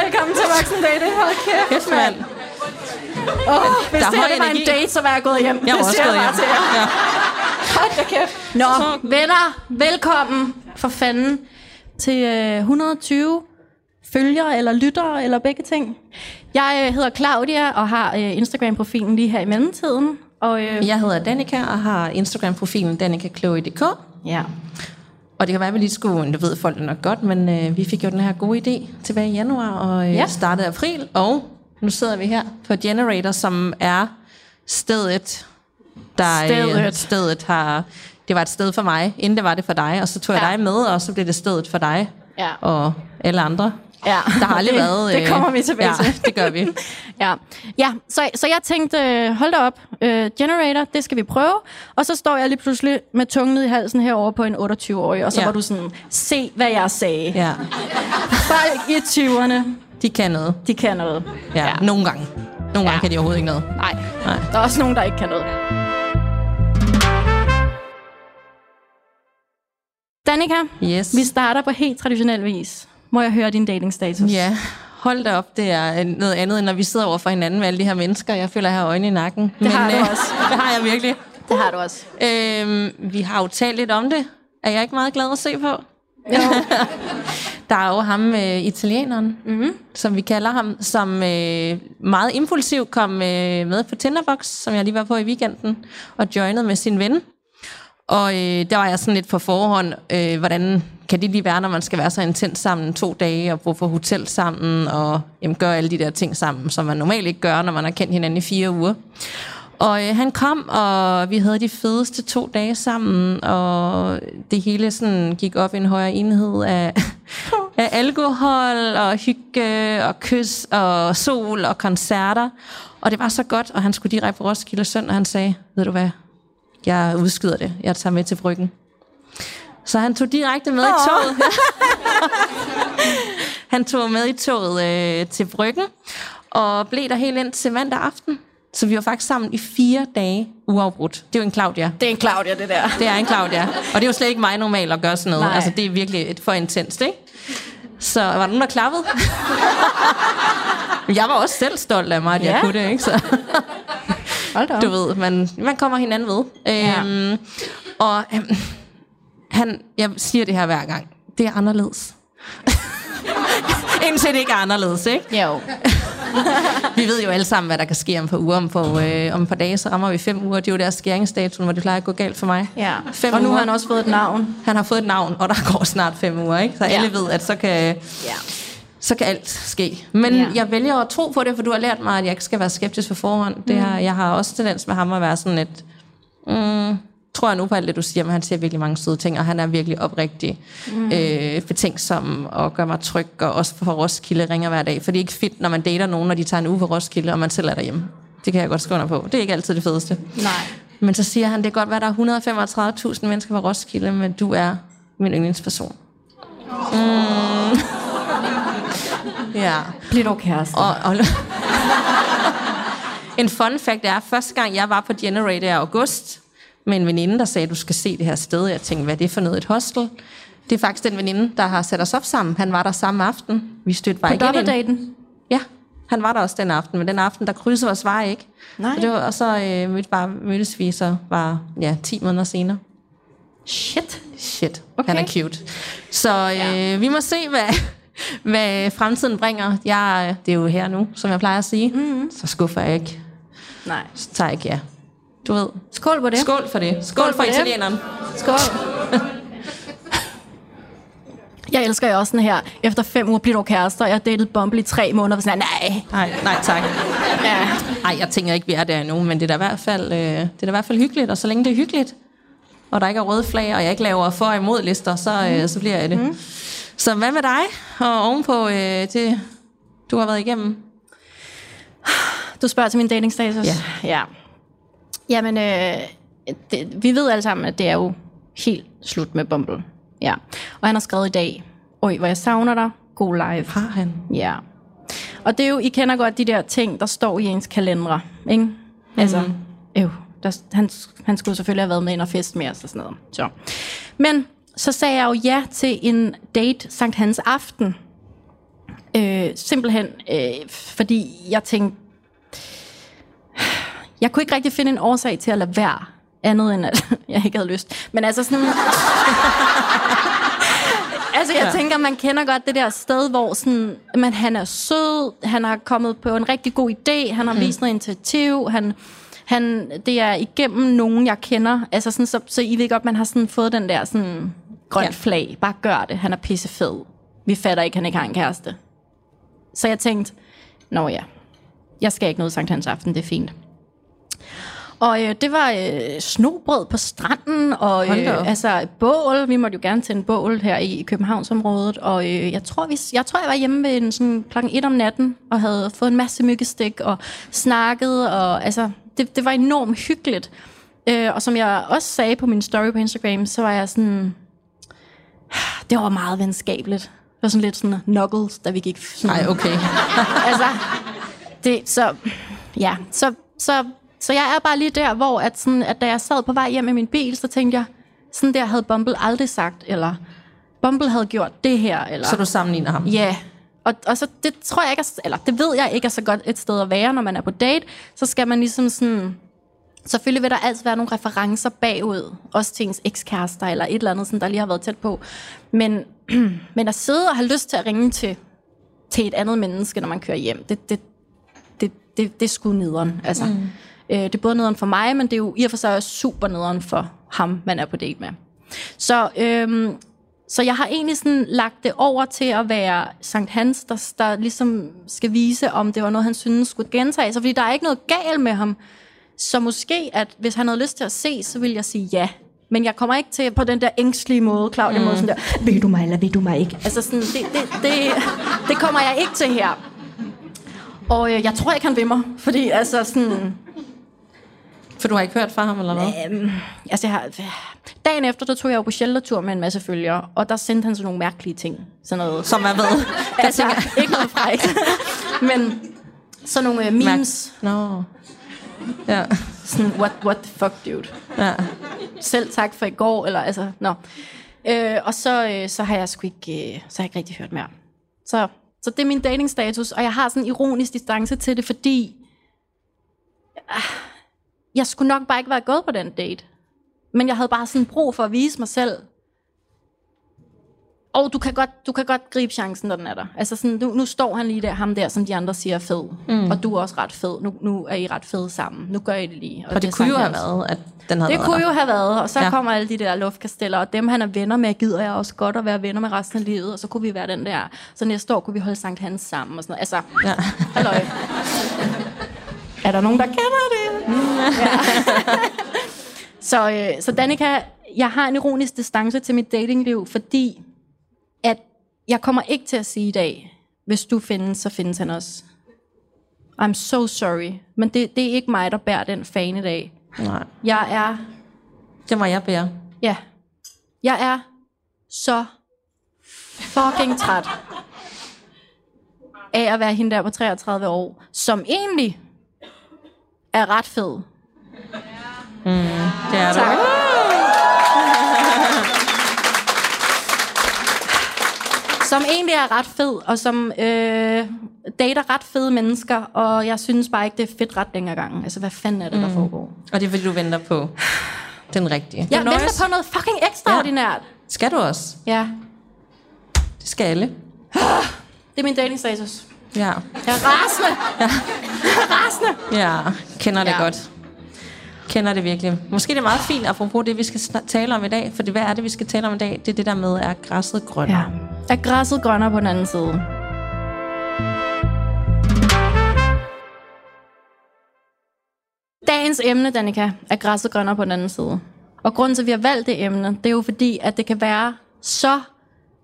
Velkommen til Voksen Dating. Hold kæft, Kæft, mand. Oh, hvis Der er det her var en date, så var jeg gået hjem. Jeg var også gået hjem. til jer. Ja. Hold da kæft. Nå, venner, velkommen for fanden til øh, 120 følgere eller lyttere eller begge ting. Jeg øh, hedder Claudia og har øh, Instagram-profilen lige her i mellemtiden. Og, øh, Jeg hedder Danika og har Instagram-profilen danikachloe.dk. ja. Og det kan være, at vi lige skulle, det ved folk nok godt, men øh, vi fik jo den her gode idé tilbage i januar og øh, Ja. startede april. Og nu sidder vi her på Generator, som er stedet, der Stedet. Øh, stedet har... Det var et sted for mig, inden det var det for dig, og så tog jeg Ja. dig med, og så blev det stedet for dig Ja. og alle andre. Ja, Der har aldrig det, været... Det øh, kommer vi tilbage ja, til. det gør vi. Ja, ja så, så jeg tænkte, øh, hold da op, øh, Generator, det skal vi prøve. Og så står jeg lige pludselig med tungen ned i halsen herover på en 28-årig, og så Ja. var du sådan, se hvad jeg sagde. Ja. Ja, Folk i 20'erne, de kan noget. de kan noget. Ja, ja. nogle gange. Nogle gange Ja. kan de overhovedet ikke noget. Nej, Nej. der er også nogen, der ikke kan noget. Danika, Yes. vi starter på helt traditionel vis. Må jeg høre din datingstatus? Ja, hold da op. Det er øh, noget andet, end når vi sidder over for hinanden med alle de her mennesker. Jeg føler, jeg har øjne i nakken. Det har du også. det har jeg virkelig. Det har du også. Øhm, vi har jo talt lidt om det. Er jeg ikke meget glad at se på? Jo. Der er jo ham, øh, italieneren, mm-hmm. som vi kalder ham, som øh, meget impulsivt kom øh, med på Tinderbox, som jeg lige var på i weekenden, og joinede med sin ven. Og øh, der var jeg sådan lidt på forhånd, øh, hvordan kan det lige være, når man skal være så intens sammen to dage, og bo på hotel sammen, og jamen, gøre alle de der ting sammen, som man normalt ikke gør, når man har kendt hinanden i fire uger. Og øh, han kom, og vi havde de fedeste to dage sammen, og det hele sådan gik op i en højere enhed af, af alkohol, og hygge, og kys, og sol, og koncerter. Og det var så godt, og han skulle direkte på Roskilde søndag, og han sagde, ved du hvad, jeg udskyder det, jeg tager med til bryggen. Så han tog direkte med oh. i toget. han tog med i toget øh, til bryggen, og blev der helt ind til mandag aften. Så vi var faktisk sammen i fire dage uafbrudt. Det er jo en Claudia. Det er en Claudia, det der. Det er en Claudia. Og det er jo slet ikke mig normalt at gøre sådan noget. Nej. Altså, det er virkelig et for intenst, ikke? Så var der nogen, der klappede? jeg var også selv stolt af mig, at jeg Ja. kunne det, ikke? Så, Hold da op. du ved, man, man kommer hinanden ved. Ja. Øhm, og øhm, han, jeg siger det her hver gang. Det er anderledes. Indtil det ikke er anderledes, ikke? Jo. Vi ved jo alle sammen, hvad der kan ske om på uger. Om på, øh, om et par dage, så rammer vi fem uger. Det er jo deres skæringsdato, hvor det plejer at gå galt for mig. Ja. Fem og nu uger. har han også fået et navn. Han har fået et navn, og der går snart fem uger, ikke? Så Ja. alle ved, at så kan, Ja. så kan alt ske. Men Ja. jeg vælger at tro på det, for du har lært mig, at jeg ikke skal være skeptisk for forhånd. Det har, jeg har også tendens med ham at være sådan et... Mm, tror jeg nu på alt det, du siger, men han siger virkelig mange søde ting, og han er virkelig oprigtig, mm. øh, betænksom og gør mig tryg, og også for Roskilde ringer hver dag. For det er ikke fedt, når man dater nogen, og de tager en uge for Roskilde, og man selv er derhjemme. Det kan jeg godt skrive under på. Det er ikke altid det fedeste. Nej. Men så siger han, det kan godt være, der er 135.000 mennesker på Roskilde, men du er min yndlingsperson. Mm. ja. Bliv dog kæreste. Og, og en fun fact er, at første gang jeg var på Generator i august, med en veninde, der sagde, du skal se det her sted. Jeg tænkte, hvad er det for noget, et hostel? Det er faktisk den veninde, der har sat os op sammen. Han var der samme aften. Vi stødte bare På ikke ind. Ja, han var der også den aften, men den aften, der krydsede vores veje ikke. Nej. Så det var, og så øh, mødte bare, mødtes vi så bare ja, 10 måneder senere. Shit. Shit, Okay. han er cute. Så øh, ja. vi må se, hvad, hvad fremtiden bringer. Jeg, det er jo her nu, som jeg plejer at sige. Mm-hmm. Så skuffer jeg ikke. Nej. Så tager jeg ikke ja. Du ved. Skål på det. Skål for det. Skål, Skål for for det. italieneren. Skål. Jeg elsker jo også sådan her, efter fem uger bliver du kærester, jeg har datet Bumble i tre måneder, og sådan her, nej. Nej, nej tak. Ja. Nej, jeg tænker ikke, vi er der endnu, men det er da i hvert fald, øh, det er da i hvert fald hyggeligt, og så længe det er hyggeligt, og der ikke er røde flag, og jeg ikke laver for og imod lister, så, øh, så bliver jeg det. Mm. Så hvad med dig? Og ovenpå øh, det, du har været igennem? Du spørger til min datingstatus? Ja. ja. Jamen, øh, det, vi ved alle sammen, at det er jo helt slut med Bumble. Ja. Og han har skrevet i dag, Oj, hvor jeg savner dig. God live. Har han? Ja. Og det er jo, I kender godt de der ting, der står i ens kalendere, ikke? Altså, Mhm. øh, der, han, han skulle selvfølgelig have været med ind og fest med os og sådan noget. Så. Men så sagde jeg jo ja til en date Sankt Hans aften. Øh, simpelthen, øh, fordi jeg tænkte, jeg kunne ikke rigtig finde en årsag til at lade være, andet end at jeg ikke havde lyst. Men altså sådan... altså jeg ja. tænker, man kender godt det der sted, hvor sådan, man, han er sød, han har kommet på en rigtig god idé, han har mm. vist noget initiativ, han, han, det er igennem nogen, jeg kender. Altså sådan, så, så I ved godt, man har sådan fået den der sådan, grønt Ja. flag. Bare gør det, han er pissefed. Vi fatter ikke, han ikke har en kæreste. Så jeg tænkte, nå ja, jeg skal ikke noget Sankt Hans aften, det er fint. Og øh, det var øh, snobrød på stranden, og øh, altså bål. Vi måtte jo gerne tænde bål her i Københavnsområdet. Og øh, jeg, tror, vi, jeg tror, jeg var hjemme ved en, sådan, klokken et om natten, og havde fået en masse myggestik, og snakket, og altså, det, det var enormt hyggeligt. Øh, og som jeg også sagde på min story på Instagram, så var jeg sådan, det var meget venskabeligt. Det var sådan lidt sådan knuckles, da vi gik Nej, okay. altså, det, så, ja, så, så, så jeg er bare lige der, hvor at, sådan, at da jeg sad på vej hjem i min bil, så tænkte jeg, sådan der havde Bumble aldrig sagt, eller Bumble havde gjort det her, eller... Så du sammenligner ham? Ja, og, og så det tror jeg ikke, er, eller det ved jeg ikke er så godt et sted at være, når man er på date, så skal man ligesom sådan, selvfølgelig vil der altid være nogle referencer bagud, også til ens ekskærester, eller et eller andet, sådan, der lige har været tæt på, men, men at sidde og have lyst til at ringe til, til et andet menneske, når man kører hjem, det, det, det, det, det er sgu nederen, altså. Mm. Øh, det er både nederen for mig, men det er jo i og for sig også super nederen for ham, man er på date med. Så, øhm, så jeg har egentlig sådan lagt det over til at være Sankt Hans, der, der ligesom skal vise, om det var noget, han synes skulle gentage sig. Fordi der er ikke noget galt med ham. Så måske, at hvis han havde lyst til at se, så vil jeg sige ja. Men jeg kommer ikke til på den der ængstlige måde, Claudia mm. måde, sådan der, vil du mig, eller vil du mig ikke? Altså sådan, det, det, det, det kommer jeg ikke til her. Og øh, jeg tror ikke, han vil mig, fordi altså sådan... For du har ikke hørt fra ham, eller hvad? Øhm, altså, jeg har, dagen efter, der tog jeg jo på sheltertur med en masse følgere, og der sendte han sådan nogle mærkelige ting. Sådan noget. Som er hvad? altså, ikke noget frækt. Men sådan nogle uh, memes. Nå. Ja. Sådan, what, what the fuck, dude? ja. Selv tak for i går, eller altså, nå. Øh, og så, øh, så har jeg sgu ikke, øh, så har jeg ikke rigtig hørt mere. Så, så det er min datingstatus, og jeg har sådan en ironisk distance til det, fordi ah, jeg skulle nok bare ikke være gået på den date. Men jeg havde bare sådan brug for at vise mig selv, og du kan godt, du kan godt gribe chancen, når den er der. Altså sådan, nu, nu står han lige der, ham der, som de andre siger er fed. Mm. Og du er også ret fed. Nu, nu er I ret fede sammen. Nu gør I det lige. Og det, det kunne jo have været, at den havde Det været kunne der. jo have været, og så Ja. ja. kommer alle de der luftkasteller, og dem han er venner med, gider jeg også godt at være venner med resten af livet, og så kunne vi være den der, så næste år kunne vi holde Sankt Hans sammen, og sådan noget. Altså, Ja. halløj. er der nogen, der kender det? ja. så, øh, så Danika, jeg har en ironisk distance til mit datingliv, fordi at jeg kommer ikke til at sige i dag, hvis du findes, så findes han også. I'm so sorry, men det, det er ikke mig, der bærer den fan i dag. Nej, Jeg er det må jeg bære. Ja. Jeg er så fucking træt af at være hende der på 33 år, som egentlig er ret fed. Det er Tak. det. Som egentlig er ret fed, og som øh, dater ret fede mennesker, og jeg synes bare ikke, det er fedt ret længere gang. Altså, hvad fanden er det, der foregår? Og det er fordi, du venter på den rigtige. Jeg Du venter på noget fucking ekstraordinært. Skal du også? Ja. Det skal alle. Det er min datingstatus. Ja. Jeg er rasende. Jeg er rasende. Ja, kender det Ja. godt. Kender det virkelig. Måske det er meget fint, apropos det, vi skal tale om i dag. For det, hvad er det, vi skal tale om i dag? Det er det der med, er græsset grønnere. Ja. Er græsset grønnere på den anden side? Dagens emne, Danika, er græsset grønnere på den anden side. Og grunden til, at vi har valgt det emne, det er jo fordi, at det kan være så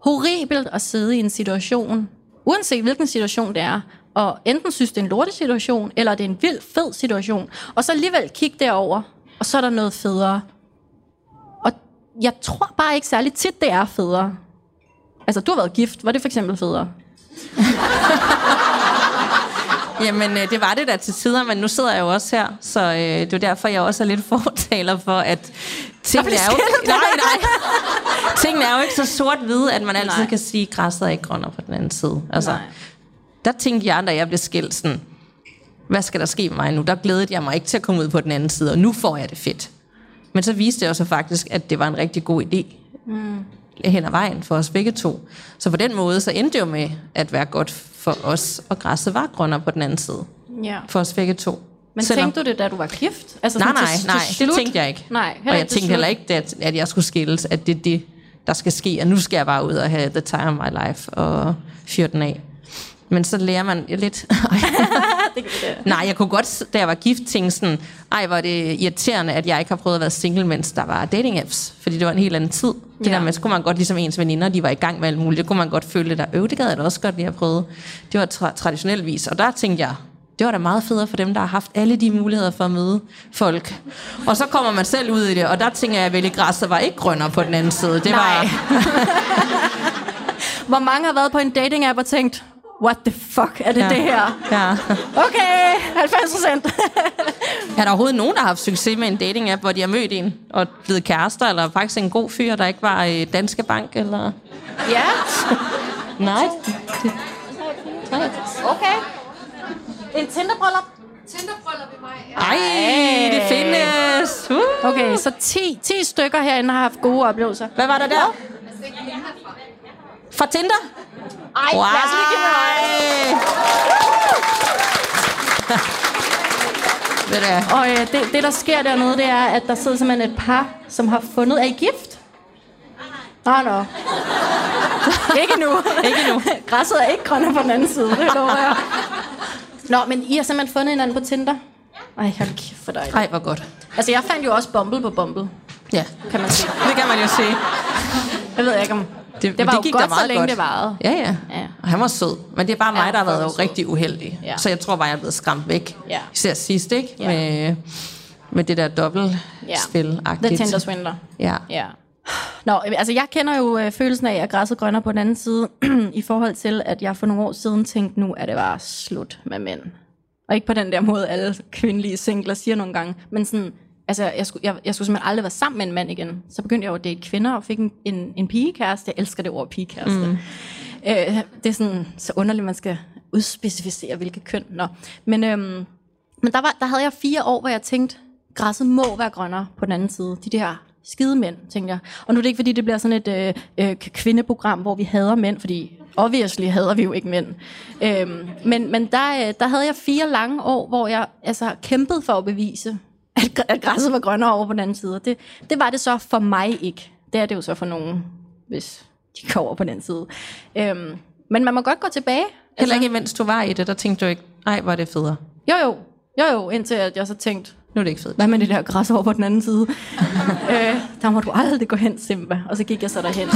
horribelt at sidde i en situation, uanset hvilken situation det er, og enten synes, det er en lortesituation, eller det er en vild fed situation, og så alligevel kigge derover, og så er der noget federe. Og jeg tror bare ikke særlig tit, det er federe. Altså, du har været gift. Var det for eksempel federe? Jamen, øh, det var det da til tider, men nu sidder jeg jo også her, så øh, det er derfor, jeg også er lidt fortaler for, at tingene er jo... Nej, nej. tingene er jo ikke så sort-hvide, at man altid nej. kan sige, at græsset er ikke grønnere på den anden side. Altså, nej. der tænkte jeg, da jeg blev skilt, sådan, hvad skal der ske med mig nu? Der glædede jeg mig ikke til at komme ud på den anden side, og nu får jeg det fedt. Men så viste det jo så faktisk, at det var en rigtig god idé. Mm hen ad vejen for os begge to. Så på den måde, så endte det jo med at være godt for os, og græsset var grønnere på den anden side. Ja. For os begge to. Men Selvom... tænkte du det, da du var gift? Altså, nej, nej, til, nej, til det tænkte jeg ikke. Nej, og jeg tænkte heller ikke, at, at jeg skulle skilles, at det er det, der skal ske, og nu skal jeg bare ud og have the time of my life, og fyre den af. Men så lærer man lidt... Nej, jeg kunne godt, da jeg var gift, tænke sådan, ej, var det irriterende, at jeg ikke har prøvet at være single, mens der var dating apps. Fordi det var en helt anden tid. Det ja. der med, så kunne man godt, ligesom ens veninder, de var i gang med alt muligt, det kunne man godt føle det der, øv, det gad jeg da også godt lige have prøvet. Det var tra- traditionelt vis. Og der tænkte jeg, det var da meget federe for dem, der har haft alle de muligheder for at møde folk. Og så kommer man selv ud i det, og der tænker jeg, at græsset var ikke grønnere på den anden side. Det Nej. var... Hvor mange har været på en dating app og tænkt, what the fuck er det ja. det her? Ja. Okay, 90 procent. er der overhovedet nogen, der har haft succes med en dating-app, hvor de har mødt en og blevet kærester, eller faktisk en god fyr, der ikke var i Danske Bank, eller... Ja. Nej. Okay. En Tinder-bryllup? Tinder-bryllup i mig. Ja. Ej, det findes. Uh. Okay, så 10, 10 stykker herinde har haft gode oplevelser. Hvad var der der? Fra Tinder? Ej, wow. lad os lige give det Og øh, det, det, der sker dernede, det er, at der sidder simpelthen et par, som har fundet... Er I gift? Ah, nå. ikke nu. ikke nu. Græsset er ikke grønne på den anden side, det lover jeg. Nå, men I har simpelthen fundet hinanden på Tinder? Ej, hold kæft for dig. Ej, hvor godt. Altså, jeg fandt jo også Bumble på Bumble. Ja. Kan man sige. Det kan man jo sige. Jeg ved ikke om... Det, det var det gik jo godt, meget så længe godt. det varede. Ja, ja, ja. Og han var sød. Men det er bare mig, ja, der har været jo rigtig uheldig. Ja. Så jeg tror bare, jeg er blevet skræmt væk. Ja. Især sidst, ikke? Ja. Med, med det der dobbeltspil ja. The Tinder Swindler. Ja. ja. Nå, altså jeg kender jo øh, følelsen af, at græsset grønner på den anden side, i forhold til, at jeg for nogle år siden tænkte, nu er det bare slut med mænd. Og ikke på den der måde, alle kvindelige singler siger nogle gange, men sådan, altså, jeg skulle, jeg, jeg skulle simpelthen aldrig være sammen med en mand igen. Så begyndte jeg jo at date kvinder, og fik en, en, en pigekæreste. Jeg elsker det ord pigekæreste. Mm. Øh, det er sådan så underligt, man skal udspecificere, hvilket køn. Nå. Men, øhm, men der, var, der havde jeg fire år, hvor jeg tænkte, græsset må være grønnere på den anden side. De der skide mænd, tænkte jeg. Og nu er det ikke, fordi det bliver sådan et øh, øh, kvindeprogram, hvor vi hader mænd, fordi obviously hader vi jo ikke mænd. Øhm, men men der, øh, der havde jeg fire lange år, hvor jeg altså, kæmpede for at bevise, at, at græsset var grønnere over på den anden side. Det, det var det så for mig ikke. Det er det jo så for nogen, hvis de går over på den side. Øhm, men man må godt gå tilbage. Heller altså, ikke mens du var i det, der tænkte du ikke, ej, hvor er det federe. Jo, jo. Jo, jo, indtil at jeg så tænkte, nu er det ikke fedt. Hvad med det der græs over på den anden side? øh, der må du aldrig gå hen, Simba. Og så gik jeg så derhen.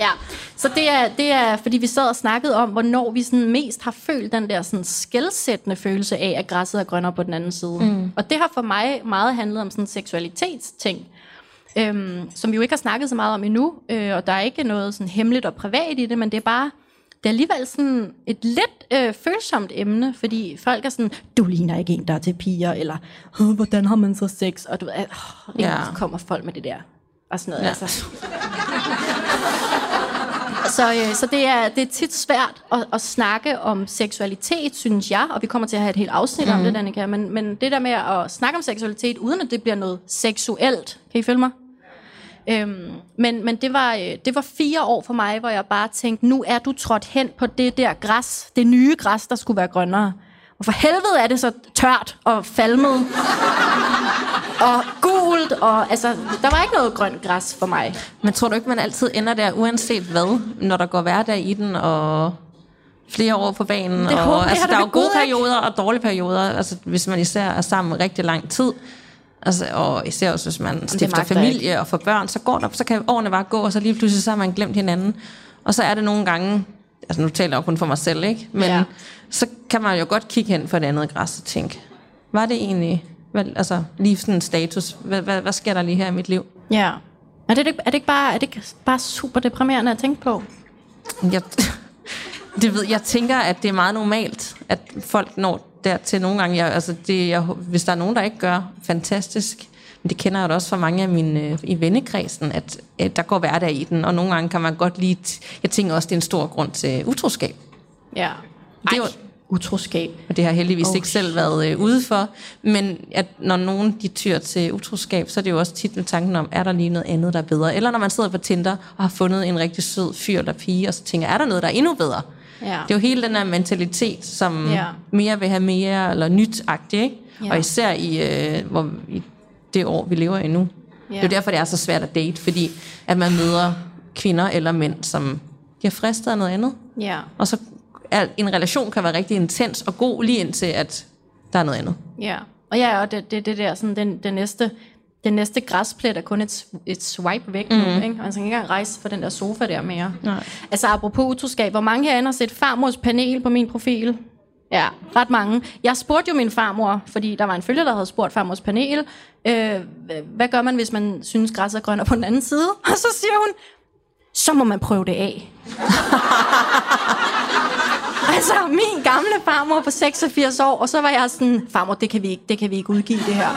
ja, så det er, det er, fordi vi sad og snakkede om, hvornår vi sådan mest har følt den der sådan skældsættende følelse af, at græsset er grønnere på den anden side. Mm. Og det har for mig meget handlet om sådan seksualitetsting. Øhm, som vi jo ikke har snakket så meget om endnu, øh, og der er ikke noget sådan hemmeligt og privat i det, men det er bare, det er alligevel sådan et lidt øh, følsomt emne, fordi folk er sådan, du ligner ikke en, der er til piger, eller hvordan har man så sex? Og du ved, øh, ja. så kommer folk med det der, og sådan noget. Ja. Altså. så, øh, så det, er, det er tit svært at, at snakke om seksualitet, synes jeg, og vi kommer til at have et helt afsnit mm. om mhm. det, Danika, men, men det der med at snakke om seksualitet, uden at det bliver noget seksuelt, kan I følge mig? Øhm, men men det, var, øh, det var fire år for mig, hvor jeg bare tænkte, nu er du trådt hen på det der græs, det nye græs, der skulle være grønnere. Og for helvede er det så tørt og falmet. og gult, og altså, der var ikke noget grønt græs for mig. Men tror du ikke, man altid ender der, uanset hvad, når der går hverdag i den, og flere år på banen. Det og, håber, altså, der er jo gode perioder og dårlige perioder, altså, hvis man især er sammen rigtig lang tid. Altså, og især også, hvis man stifter familie og får børn, så går der, så kan årene bare gå, og så lige pludselig så har man glemt hinanden. Og så er det nogle gange, altså nu taler jeg kun for mig selv, ikke? Men Ja. så kan man jo godt kigge hen for et andet græs og tænke, var det egentlig, hvad, altså lige sådan en status, hvad, hvad, hvad sker der lige her i mit liv? Ja. Er det, er det ikke bare, er det ikke bare super deprimerende at tænke på? Jeg, det ved, jeg tænker, at det er meget normalt, at folk når dertil nogle gange. Jeg, altså det, jeg, hvis der er nogen, der ikke gør, fantastisk. Men det kender jeg da også fra mange af mine øh, i vennekredsen, at, at der går hverdag i den, og nogle gange kan man godt lide... Jeg tænker også, det er en stor grund til utroskab. Ja. Det er jo, Utroskab. og det har heldigvis oh, ikke selv været øh, ude for. Men at når nogen de tyr til utroskab, så er det jo også tit med tanken om, er der lige noget andet, der er bedre? Eller når man sidder på Tinder og har fundet en rigtig sød fyr eller pige, og så tænker, er der noget, der er endnu bedre? Ja. Det er jo hele den her mentalitet, som Ja. mere vil have mere, eller nyt-agtigt, ikke? Ja. Og især i, øh, hvor, i det år, vi lever i nu. Ja. Det er jo derfor, det er så svært at date, fordi at man møder kvinder eller mænd, som bliver fristet af noget andet. Ja. Og så er en relation kan være rigtig intens og god, lige indtil at der er noget andet. Ja. Og ja, og det, det, det der, sådan den, den næste, den næste græsplet er kun et, et swipe væk mm. nu, ikke? Og man skal ikke engang rejse fra den der sofa der mere. Nej. Altså apropos utroskab, hvor mange herinde har set farmors panel på min profil? Ja, ret mange. Jeg spurgte jo min farmor, fordi der var en følger, der havde spurgt farmors panel, øh, hvad gør man, hvis man synes, græsset er grønnere på den anden side? Og så siger hun, så må man prøve det af. altså, min gamle farmor på 86 år, og så var jeg sådan, farmor, det kan vi ikke, det kan vi ikke udgive det her.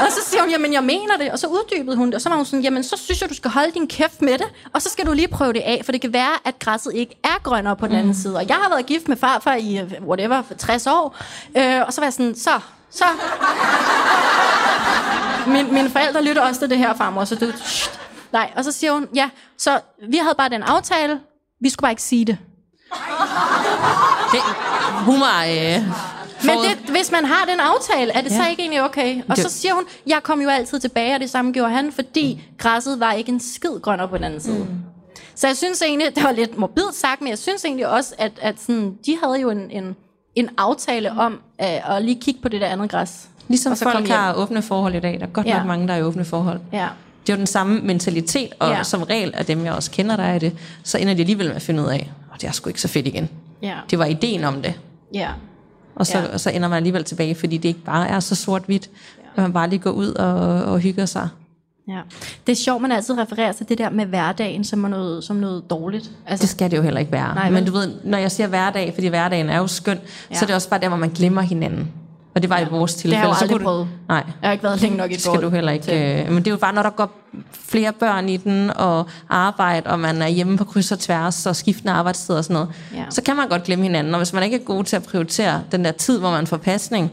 Og så siger hun, jamen jeg mener det, og så uddybede hun det, og så var hun sådan, jamen så synes jeg, du skal holde din kæft med det, og så skal du lige prøve det af, for det kan være, at græsset ikke er grønnere på den anden side. Og jeg har været gift med farfar i, whatever, 60 år, øh, og så var jeg sådan, så, så. Min, mine forældre lytter også til det her, farmor, så du... Nej, og så siger hun, ja, så vi havde bare den aftale, vi skulle bare ikke sige det. Det, hun var... Øh, Men det, hvis man har den aftale, er det ja. så ikke egentlig okay? Og Det- så siger hun, jeg kom jo altid tilbage, og det samme gjorde han, fordi græsset var ikke en skid grønnere på den anden side. Mm. Så jeg synes egentlig, det var lidt morbidt sagt, men jeg synes egentlig også, at, at sådan, de havde jo en, en, en aftale om uh, at lige kigge på det der andet græs. ligesom Og så kom folk har åbne forhold i dag. Der er godt Ja. nok mange, der er i åbne forhold. Ja. Det er jo den samme mentalitet, og Ja. som regel af dem, jeg også kender, der er i det, så ender de alligevel med at finde ud af, det er sgu ikke så fedt igen. Ja. Det var ideen om det. Ja. Og så, Ja. ja. og så ender man alligevel tilbage, fordi det ikke bare er så sort-hvidt, at man bare lige går ud og, og hygger sig. ja. Det er sjovt, man altid refererer til det der med hverdagen som noget, som noget dårligt. Altså, Det skal det jo heller ikke være. Nej, vel? Men du ved, når jeg siger hverdag, fordi hverdagen er jo skøn, Ja. ja. så er det også bare der, hvor man glemmer hinanden. Og det var ja. i vores tilfælde. jeg jo så aldrig prøvet. Nej, jeg har ikke været længe nok i et det skal du heller ikke. Øh, men det er jo bare, når der går flere børn i den, og arbejde, og man er hjemme på kryds og tværs, og skiftende arbejdstider og sådan noget, Ja. så kan man godt glemme hinanden. Og hvis man ikke er god til at prioritere den der tid, hvor man får pasning,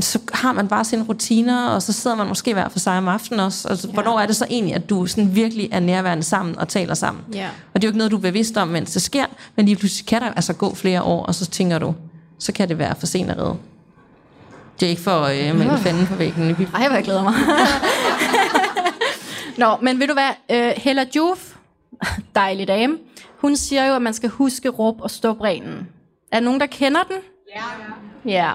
så har man bare sine rutiner, og så sidder man måske hver for sig om aftenen også. Altså, ja. Hvornår er det så egentlig, at du sådan virkelig er nærværende sammen og taler sammen? Ja. Og det er jo ikke noget, du er bevidst om, mens det sker, men lige pludselig kan der altså gå flere år, og så tænker du, så kan det være for sent at redde. Det er ikke for øh, melde fanden på væggen. Ej, hvor jeg glæder mig. Nå, men ved du hvad? Uh, Hella Juf, dejlig dame, hun siger jo, at man skal huske råb og stopreglen. Er der nogen, der kender den? Ja. Ja.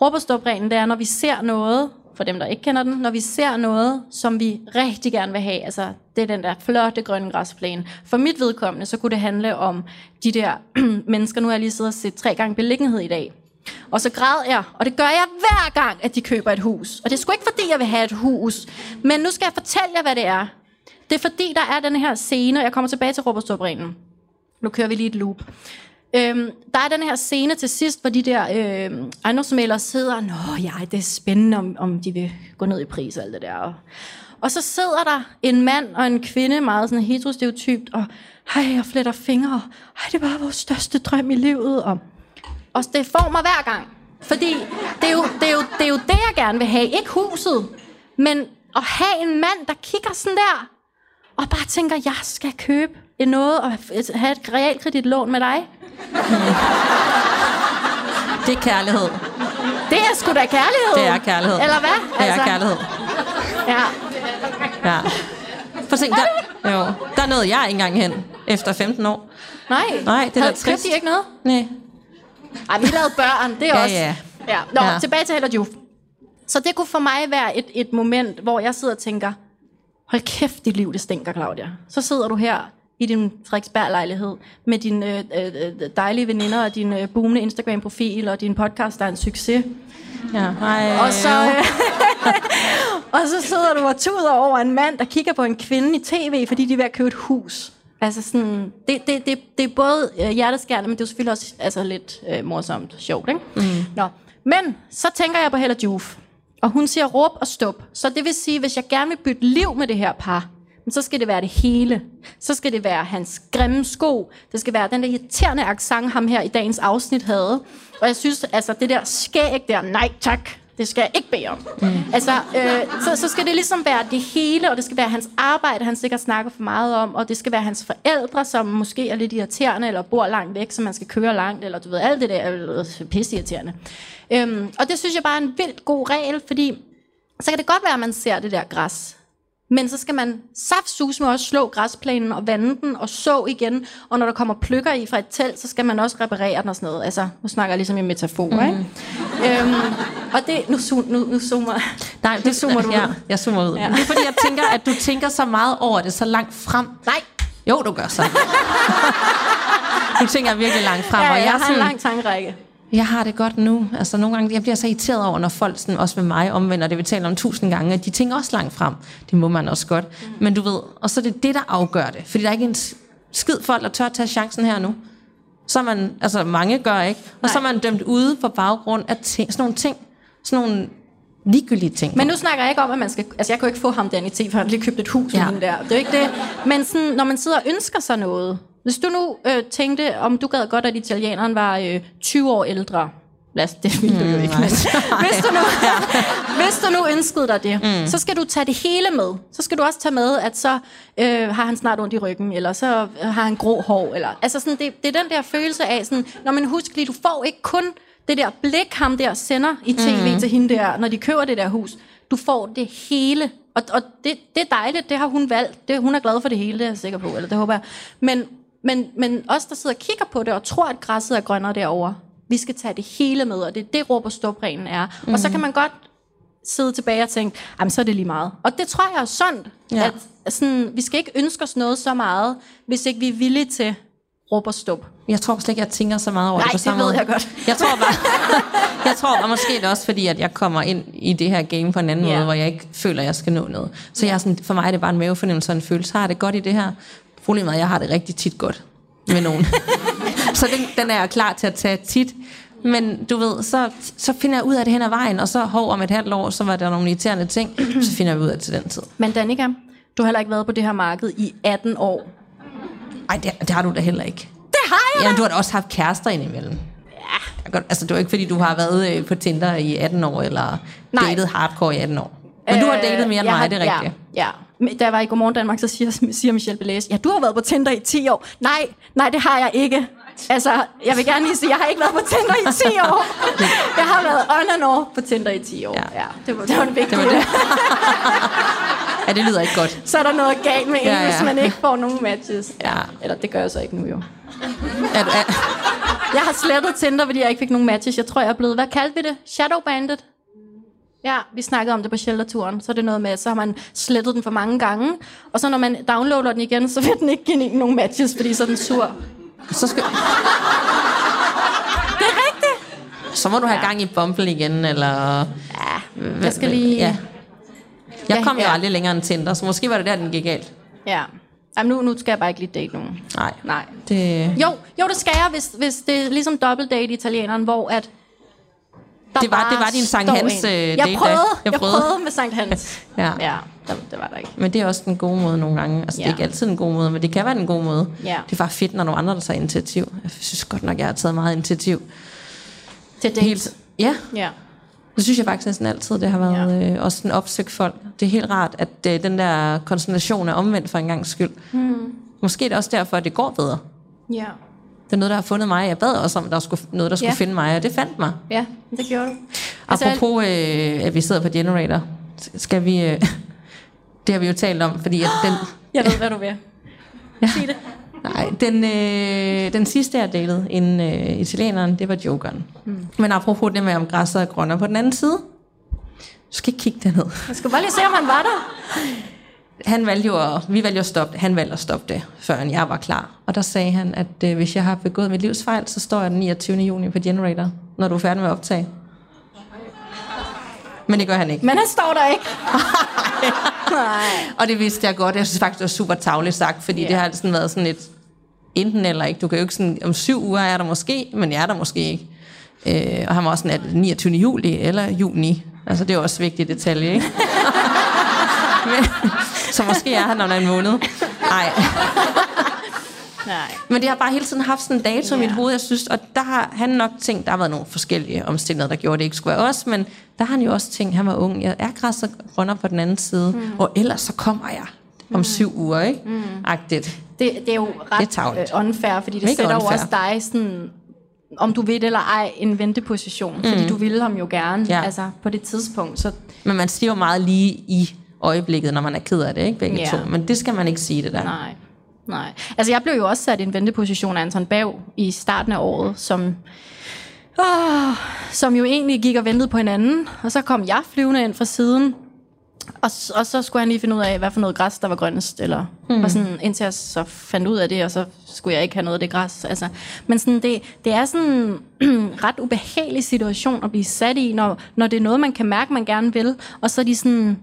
Råb og stopreglen, det er, når vi ser noget, for dem, der ikke kender den, når vi ser noget, som vi rigtig gerne vil have, altså det er den der flotte grønne græsplæne. For mit vedkommende, så kunne det handle om de der mennesker, nu har jeg lige siddet og set tre gange beliggenhed i dag. Og så græd jeg, og det gør jeg hver gang, at de køber et hus. Og det er sgu ikke fordi, jeg vil have et hus, men nu skal jeg fortælle jer, hvad det er. Det er fordi, der er den her scene, og jeg kommer tilbage til Råberstopreglen. Nu kører vi lige et loop. Øhm, der er den her scene til sidst, hvor de der øh, ejendomsmælere sidder, Nå ja, det er spændende, om, om de vil gå ned i pris og alt det der. Og, og så sidder der en mand og en kvinde, meget sådan heterostereotypt, og hej, jeg fletter fingre, hej, det er bare vores største drøm i livet, og, og det får mig hver gang. Fordi det er, jo, det, er jo, det er jo det, jeg gerne vil have. Ikke huset, men at have en mand, der kigger sådan der, og bare tænker, jeg skal købe noget og have et realkreditlån med dig. Det er kærlighed. Det er sgu da kærlighed. Det er kærlighed. Eller hvad? Det er kærlighed. Ja. Ja. For tænk, der, jo, der nåede jeg ikke engang hen efter 15 år. Nej, Nej, det er da Havde- trist. Købte de ikke noget? Nej. Ej, vi lavede børn, det er Ja, også... ja. ja. Nå, Ja. tilbage til Juf. Så det kunne for mig være et, et moment, hvor jeg sidder og tænker, hold kæft, dit liv, det stinker, Claudia. Så sidder du her i din Frederiksberg-lejlighed med dine øh, øh, dejlige veninder og din øh, boomende Instagram-profil og din podcast, der er en succes. Ja, ej, Og så, øh, og så sidder du og tuder over en mand, der kigger på en kvinde i tv, fordi de er ved at købe et hus. Altså sådan, det, det, det, det er både øh, hjerteskærende, men det er selvfølgelig også altså, lidt øh, morsomt sjovt, ikke? Mm. Nå. Men så tænker jeg på Hella Juf, og hun siger råb og stop. Så det vil sige, hvis jeg gerne vil bytte liv med det her par, men så skal det være det hele. Så skal det være hans grimme sko. Det skal være den der irriterende accent, ham her i dagens afsnit havde. Og jeg synes, altså det der skæg der, nej tak, det skal jeg ikke bede om. Mm. Altså, øh, så, så skal det ligesom være det hele, og det skal være hans arbejde, han sikkert snakker for meget om, og det skal være hans forældre, som måske er lidt irriterende, eller bor langt væk, så man skal køre langt, eller du ved, alt det der er øh, pisse irriterende. Øhm, og det synes jeg bare er en vildt god regel, fordi så kan det godt være, at man ser det der græs. Men så skal man saftsus med også slå græsplænen og vande den og så igen. Og når der kommer pløkker i fra et telt, så skal man også reparere den og sådan noget. Altså, nu snakker jeg ligesom i metafor, mm. ikke? Øhm, og det... Nu, nu, nu zoomer Nej, det zoomer du ja, ud. jeg zoomer ud. Ja. Det er fordi, jeg tænker, at du tænker så meget over det, så langt frem. Nej, Jo, du gør så. du tænker virkelig langt frem. ja, og jeg, jeg, er har en sådan, lang tankerække. Jeg har det godt nu. Altså nogle gange, jeg bliver så irriteret over, når folk sådan, også med mig omvender det, vi taler om tusind gange, at de tænker også langt frem. Det må man også godt. Mm. Men du ved, og så er det det, der afgør det. Fordi der er ikke en skid folk, der tør at tage chancen her nu. Så er man, altså mange gør ikke. Og Nej. så er man dømt ude på baggrund af ting, sådan nogle ting. Sådan nogle ligegyldige ting. Men nu snakker jeg ikke om, at man skal... Altså, jeg kan jo ikke få ham den i for han lige købt et hus Ja. ja. der. Det er jo ikke det. Men sådan, når man sidder og ønsker sig noget... Hvis du nu øh, tænkte, om du gad godt, at italieneren var øh, 20 år ældre... Lad os, det ville du jo ikke, men hvis du, nu, hvis du nu ønskede dig det, mm. så skal du tage det hele med. Så skal du også tage med, at så øh, har han snart ondt i ryggen, eller så har han grå hår. Eller, altså sådan, det, det er den der følelse af, sådan, når man husker lige, du får ikke kun det der blik, ham der sender i tv mm. til hende der, når de køber det der hus. Du får det hele. Og, og det, det er dejligt, det har hun valgt. Det, hun er glad for det hele, det er jeg sikker på, eller det håber jeg. Men, men, men os, der sidder og kigger på det, og tror, at græsset er grønnere derovre, vi skal tage det hele med, og det er det, råb og stopreglen er. Mm. Og så kan man godt sidde tilbage og tænke, jamen så er det lige meget. Og det tror jeg er sundt, Ja. at sådan, vi skal ikke ønske os noget så meget, hvis ikke vi er villige til råb og stop. Jeg tror slet ikke, jeg tænker så meget over Nej, det på det samme ved måde. jeg godt. Jeg tror bare, jeg tror bare måske det også fordi, at jeg kommer ind i det her game på en anden Ja. måde, hvor jeg ikke føler, at jeg skal nå noget. Så jeg er sådan, for mig er det bare en mavefornemmelse og en følelse. Har det godt i det her? Problemet er, at jeg har det rigtig tit godt med nogen. så den, den er jeg klar til at tage tit. Men du ved, så, så finder jeg ud af det hen ad vejen, og så hov om et halvt år, så var der nogle irriterende ting, så finder vi ud af det til den tid. Men Danika, du har heller ikke været på det her marked i 18 år. Ej, det, det har du da heller ikke. Det har jeg Jamen, du har da også haft kærester indimellem. Ja. Godt, altså, det er jo ikke, fordi du har været øh, på Tinder i 18 år, eller Nej. datet hardcore i 18 år. Men du har datet mere end mig, har- det er rigtigt. Ja, ja. Da jeg var i Godmorgen Danmark, så siger, siger Michelle Belæs, ja, du har været på Tinder i 10 år. Nej, nej, det har jeg ikke. Altså, jeg vil gerne lige sige, jeg har ikke været på Tinder i 10 år. Jeg har været on and off på Tinder i 10 år. Ja. Ja, det var det, var det vigtige. Det var det. ja, det lyder ikke godt. Så er der noget galt med en, Ja, hvis man ikke får nogen matches. Ja. Eller det gør jeg så ikke nu, jo. Er, du- er, Jeg har slettet Tinder, fordi jeg ikke fik nogen matches. Jeg tror, jeg er blevet, hvad kaldte vi det? Shadow Bandit? Ja, vi snakkede om det på shelterturen. Så er det noget med, så har man slettet den for mange gange. Og så når man downloader den igen, så vil den ikke give en nogen matches, fordi så er den sur. så, skal, Det er rigtigt! så må du have gang i Bumble igen, eller... Ja, jeg skal lige... Ja. Jeg Ja, kom jo ja. aldrig længere end Tinder, så måske var det der, den gik galt. ja. Jamen, nu, nu skal jeg bare ikke lige date nogen. Nej. Nej. Det, Jo, jo, det skal jeg, hvis, hvis det er ligesom double date i italieneren, hvor at der Det var- det var din Sankt Hans, en. øh, jeg prøvede, jeg, Jeg jeg prøvede. prøvede med Sankt Hans. Ja. ja der, det var der ikke. men det er også den gode måde nogle gange. Altså, det er Ja. ikke altid en god måde, men det kan være en god måde. Ja. Det er bare fedt, når nogle andre der tager initiativ. Jeg synes godt nok, jeg har taget meget initiativ. Til dates. Helt, ja, Ja. det synes jeg faktisk næsten altid, det har været ja. øh, også en opsøgt folk. Det er helt rart, at øh, den der konstellation er omvendt for en gang skyld. Mm. Måske er det også derfor, at det går bedre. Ja. Det er noget, der har fundet mig. Jeg bad også om, der skulle, noget, der skulle Ja. finde mig, og det fandt mig. Ja, det gjorde du. Altså, Apropos, øh, at vi sidder på Generator, skal vi... Øh, det har vi jo talt om, fordi at den... Jeg ved, hvad du vil. Ja. Sig det. Nej, den, øh, den sidste, jeg datede inden øh, italieneren, det var jokeren. Mm. Men apropos det med, om græsset er grønnere på den anden side. Du skal ikke kigge derned. Jeg skal bare lige se, om han var der. han valgte jo at, vi valgte jo at stoppe det. Han valgte at stoppe det, før jeg var klar. Og der sagde han, at øh, hvis jeg har begået mit livsfejl, så står jeg den 29. juni på Generator, når du er færdig med at optage. Men det gør han ikke. Men han står der ikke. Nej. Og det vidste jeg godt. Jeg synes faktisk, det var super tavligt sagt, fordi yeah. det har sådan været sådan et enten eller ikke. Du kan jo ikke sådan, om syv uger er der måske, men jeg er der måske ikke. Øh, og han var også sådan, at 29. juli eller juni. Altså, det er også vigtigt detalje, ikke? men, så måske er han om en måned. Nej. Nej. Men det har bare hele tiden haft sådan en dato i Ja. mit hoved, jeg synes, og der har han nok tænkt, der har været nogle forskellige omstændigheder, der gjorde, det ikke skulle være os, men der har han jo også tænkt, han var ung, jeg er græs og grønner på den anden side, mm. og ellers så kommer jeg om mm. syv uger, ikke? Mm. Agtigt. Det, det er jo Det er ret øh, unfair, fordi det Mega sætter jo unfair. også dig sådan, om du ved eller ej, en venteposition. Mm. Fordi du ville ham jo gerne, Ja. altså på det tidspunkt. Så Men man siger jo meget lige i øjeblikket, når man er ked af det, ikke? Begge Ja. to. Men det skal man ikke sige, det der. nej, nej. Altså jeg blev jo også sat i en venteposition af Anton Bav i starten af året, som... Åh, som jo egentlig gik og ventede på hinanden. Og så kom jeg flyvende ind fra siden. Og, og så skulle han lige finde ud af, hvad for noget græs, der var grønnest. Eller, mm. og sådan, indtil jeg så fandt ud af det, og så skulle jeg ikke have noget af det græs. Altså, men sådan, det, det er sådan en ret ubehagelig situation at blive sat i, når, når det er noget, man kan mærke, man gerne vil. Og så er de sådan,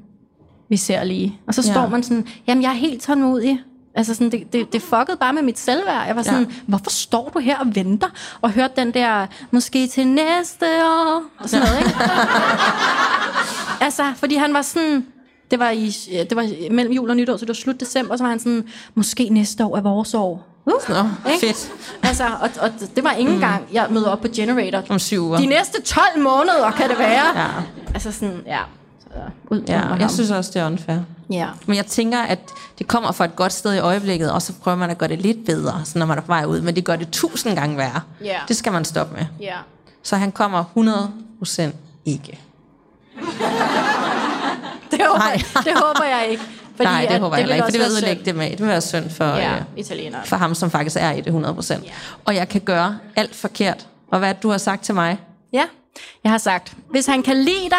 vi ser lige. Og så Ja. står man sådan, jamen jeg er helt tålmodig. Altså sådan, det, det, det fuckede bare med mit selvværd. Jeg var sådan, Ja. hvorfor står du her og venter? Og hørte den der, måske til næste år, og sådan noget, ikke? altså, fordi han var sådan, det var, i, det var mellem jul og nytår, så det var slut december, så var han sådan, måske næste år er vores år. Uh, Nå, ikke? fedt. Altså, og, og det var ikke engang, jeg møder op på Generator. Om syv uger. De næste 12 måneder, kan det være. Ja. Altså sådan, ja. Ud Ja, ham. jeg synes også, det er unfair. Ja. Men jeg tænker, at det kommer fra et godt sted i øjeblikket, og så prøver man at gøre det lidt bedre, så når man er på vej ud, men det gør det tusind gange værre. Ja. Det skal man stoppe med. Ja. Så han kommer 100% ikke. Det håber, Nej. det håber jeg ikke. Fordi Nej, det at håber jeg vil ikke, for det vil ødelægge det med. Det vil være synd for, Ja, øh, for ham, som faktisk er i det 100%. Og jeg kan gøre alt forkert. Og hvad det, du har sagt til mig? Ja, jeg har sagt, hvis han kan lide dig,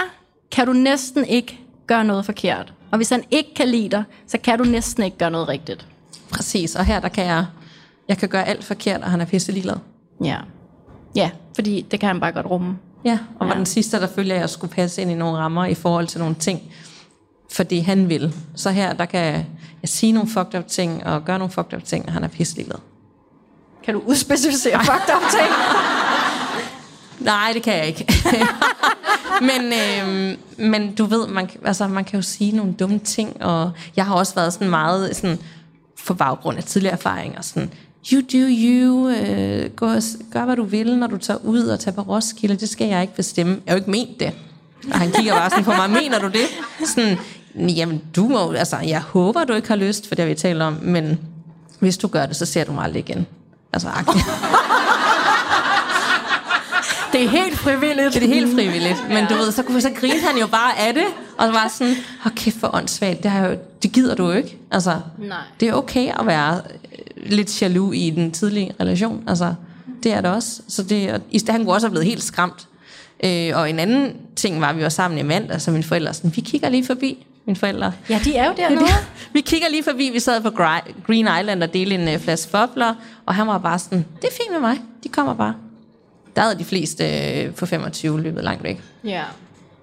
kan du næsten ikke gøre noget forkert. Og hvis han ikke kan lide dig, så kan du næsten ikke gøre noget rigtigt. Præcis, og her der kan jeg, jeg kan gøre alt forkert, og han er pisse ligeglad. Ja. Ja, fordi det kan han bare godt rumme. Ja, og var Ja. den sidste, der følte, at jeg skulle passe ind i nogle rammer i forhold til nogle ting, fordi han vil. Så her, der kan jeg sige nogle fucked up ting, og gøre nogle fucked up ting, og han er pisse ligeglad. Kan du udspecificere fucked up ting? Nej, det kan jeg ikke. men, øh, men du ved, man, altså, man kan jo sige nogle dumme ting, og jeg har også været sådan meget sådan, for baggrund af tidligere erfaringer, sådan, you do you, øh, gå, gør hvad du vil, når du tager ud og tager på Roskilde, det skal jeg ikke bestemme. Jeg har jo ikke ment det. Og han kigger bare sådan på mig, mener du det? Sådan, jamen du må, altså jeg håber, du ikke har lyst, for det har vi talt om, men hvis du gør det, så ser du mig aldrig igen. Altså, agtigt. Det er helt frivilligt. Det er helt frivilligt. Men du ved, så, kunne, så grinte han jo bare af det, og så var sådan, hold kæft for åndssvagt, det, har jo, det gider du jo ikke. Altså, Nej. det er okay at være øh, lidt jaloux i den tidlige relation. Altså, det er det også. Så det, og han kunne også have blevet helt skræmt. Øh, og en anden ting var, at vi var sammen i mandag, så mine forældre sådan, vi kigger lige forbi, mine forældre. Ja, de er jo Ja, dernede. det, vi kigger lige forbi, vi sad på Green Island og delte en uh, flaske bobler, og han var bare sådan, det er fint med mig, de kommer bare. Der havde de fleste øh, på 25 løbet langt væk. Ja.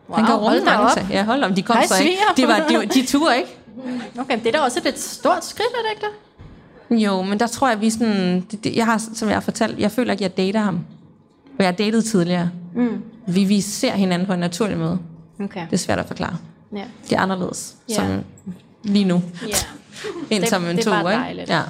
Wow, han kan da mange til. Ja, hold om, de kom Hej, så ikke. De, var, de, de turde ikke. Okay, det er da også et lidt stort skridt, er det ikke det? Jo, men der tror jeg, vi sådan... Det, det, jeg har, som jeg har fortalt, jeg føler ikke, jeg dater ham. Og jeg har datet tidligere. Mm. Vi, vi ser hinanden på en naturlig måde. Okay. Det er svært at forklare. Ja. Det er anderledes. Ja. Som lige nu. Ja. Indtil om en det to uger, ikke? Ja.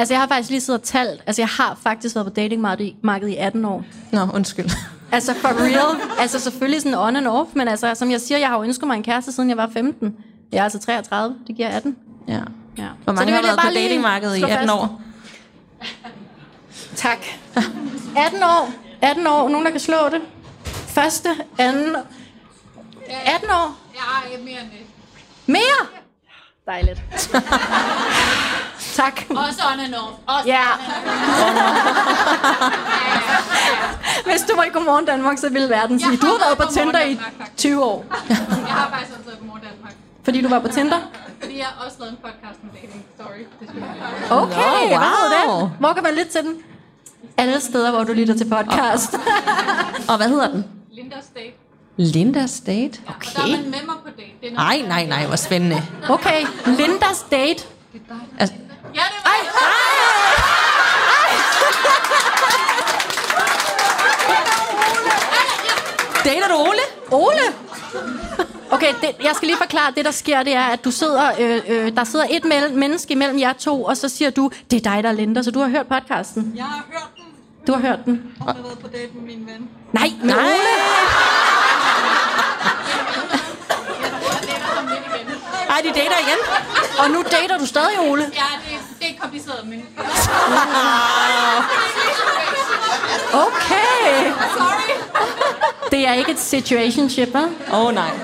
Altså, jeg har faktisk lige siddet og talt. Altså, jeg har faktisk været på datingmarkedet i 18 år. Nå, undskyld. Altså, for real. altså, selvfølgelig sådan on and off, men altså, som jeg siger, jeg har jo ønsket mig en kæreste, siden jeg var 15. Jeg er altså 33, det giver 18. Ja. Ja. Hvor mange det har været på datingmarkedet i slå 18 fast. år? Tak. 18 år. 18 år. Nogen, der kan slå det. Første, anden... 18 år. Ja, mere end det. Mere! Dejligt. tak. Også on and off. Også Ja. Hvis du var i Godmorgen Danmark, så ville verden sige, du har været på Tinder i Godmorgen Danmark, faktisk. 20 år. Jeg har faktisk også været på Mor Danmark. Fordi du var på Tinder? Fordi jeg har også lavet en podcast med dating. Sorry. Okay, Nå, hvad hedder wow. den? Hvor kan man lytte til den? Alle steder, hvor du lytter til podcast. Og hvad hedder den? Lindas date. Lindas Date. Ja, Og der er man med mig på date. Det er noget, Nej, nej, nej, hvor spændende. Okay, Lindas date. Altså, Ja, det var dater du Ole? Ole? Okay, det, jeg skal lige forklare, det der sker, det er, at du sidder, øh, øh, der sidder et mel- menneske imellem jer to, og så siger du, det er dig, der er Linda, så du har hørt podcasten. Jeg har hørt den, Du har hørt den. og har været på date med min ven. Nej, med Nej. Ole. Ej, de dater igen. Og nu dater du stadig Ole. Ja, det, det er kompliceret, men... Okay. Sorry. Det er ikke et situationship, hva'? Åh, oh, nej. Det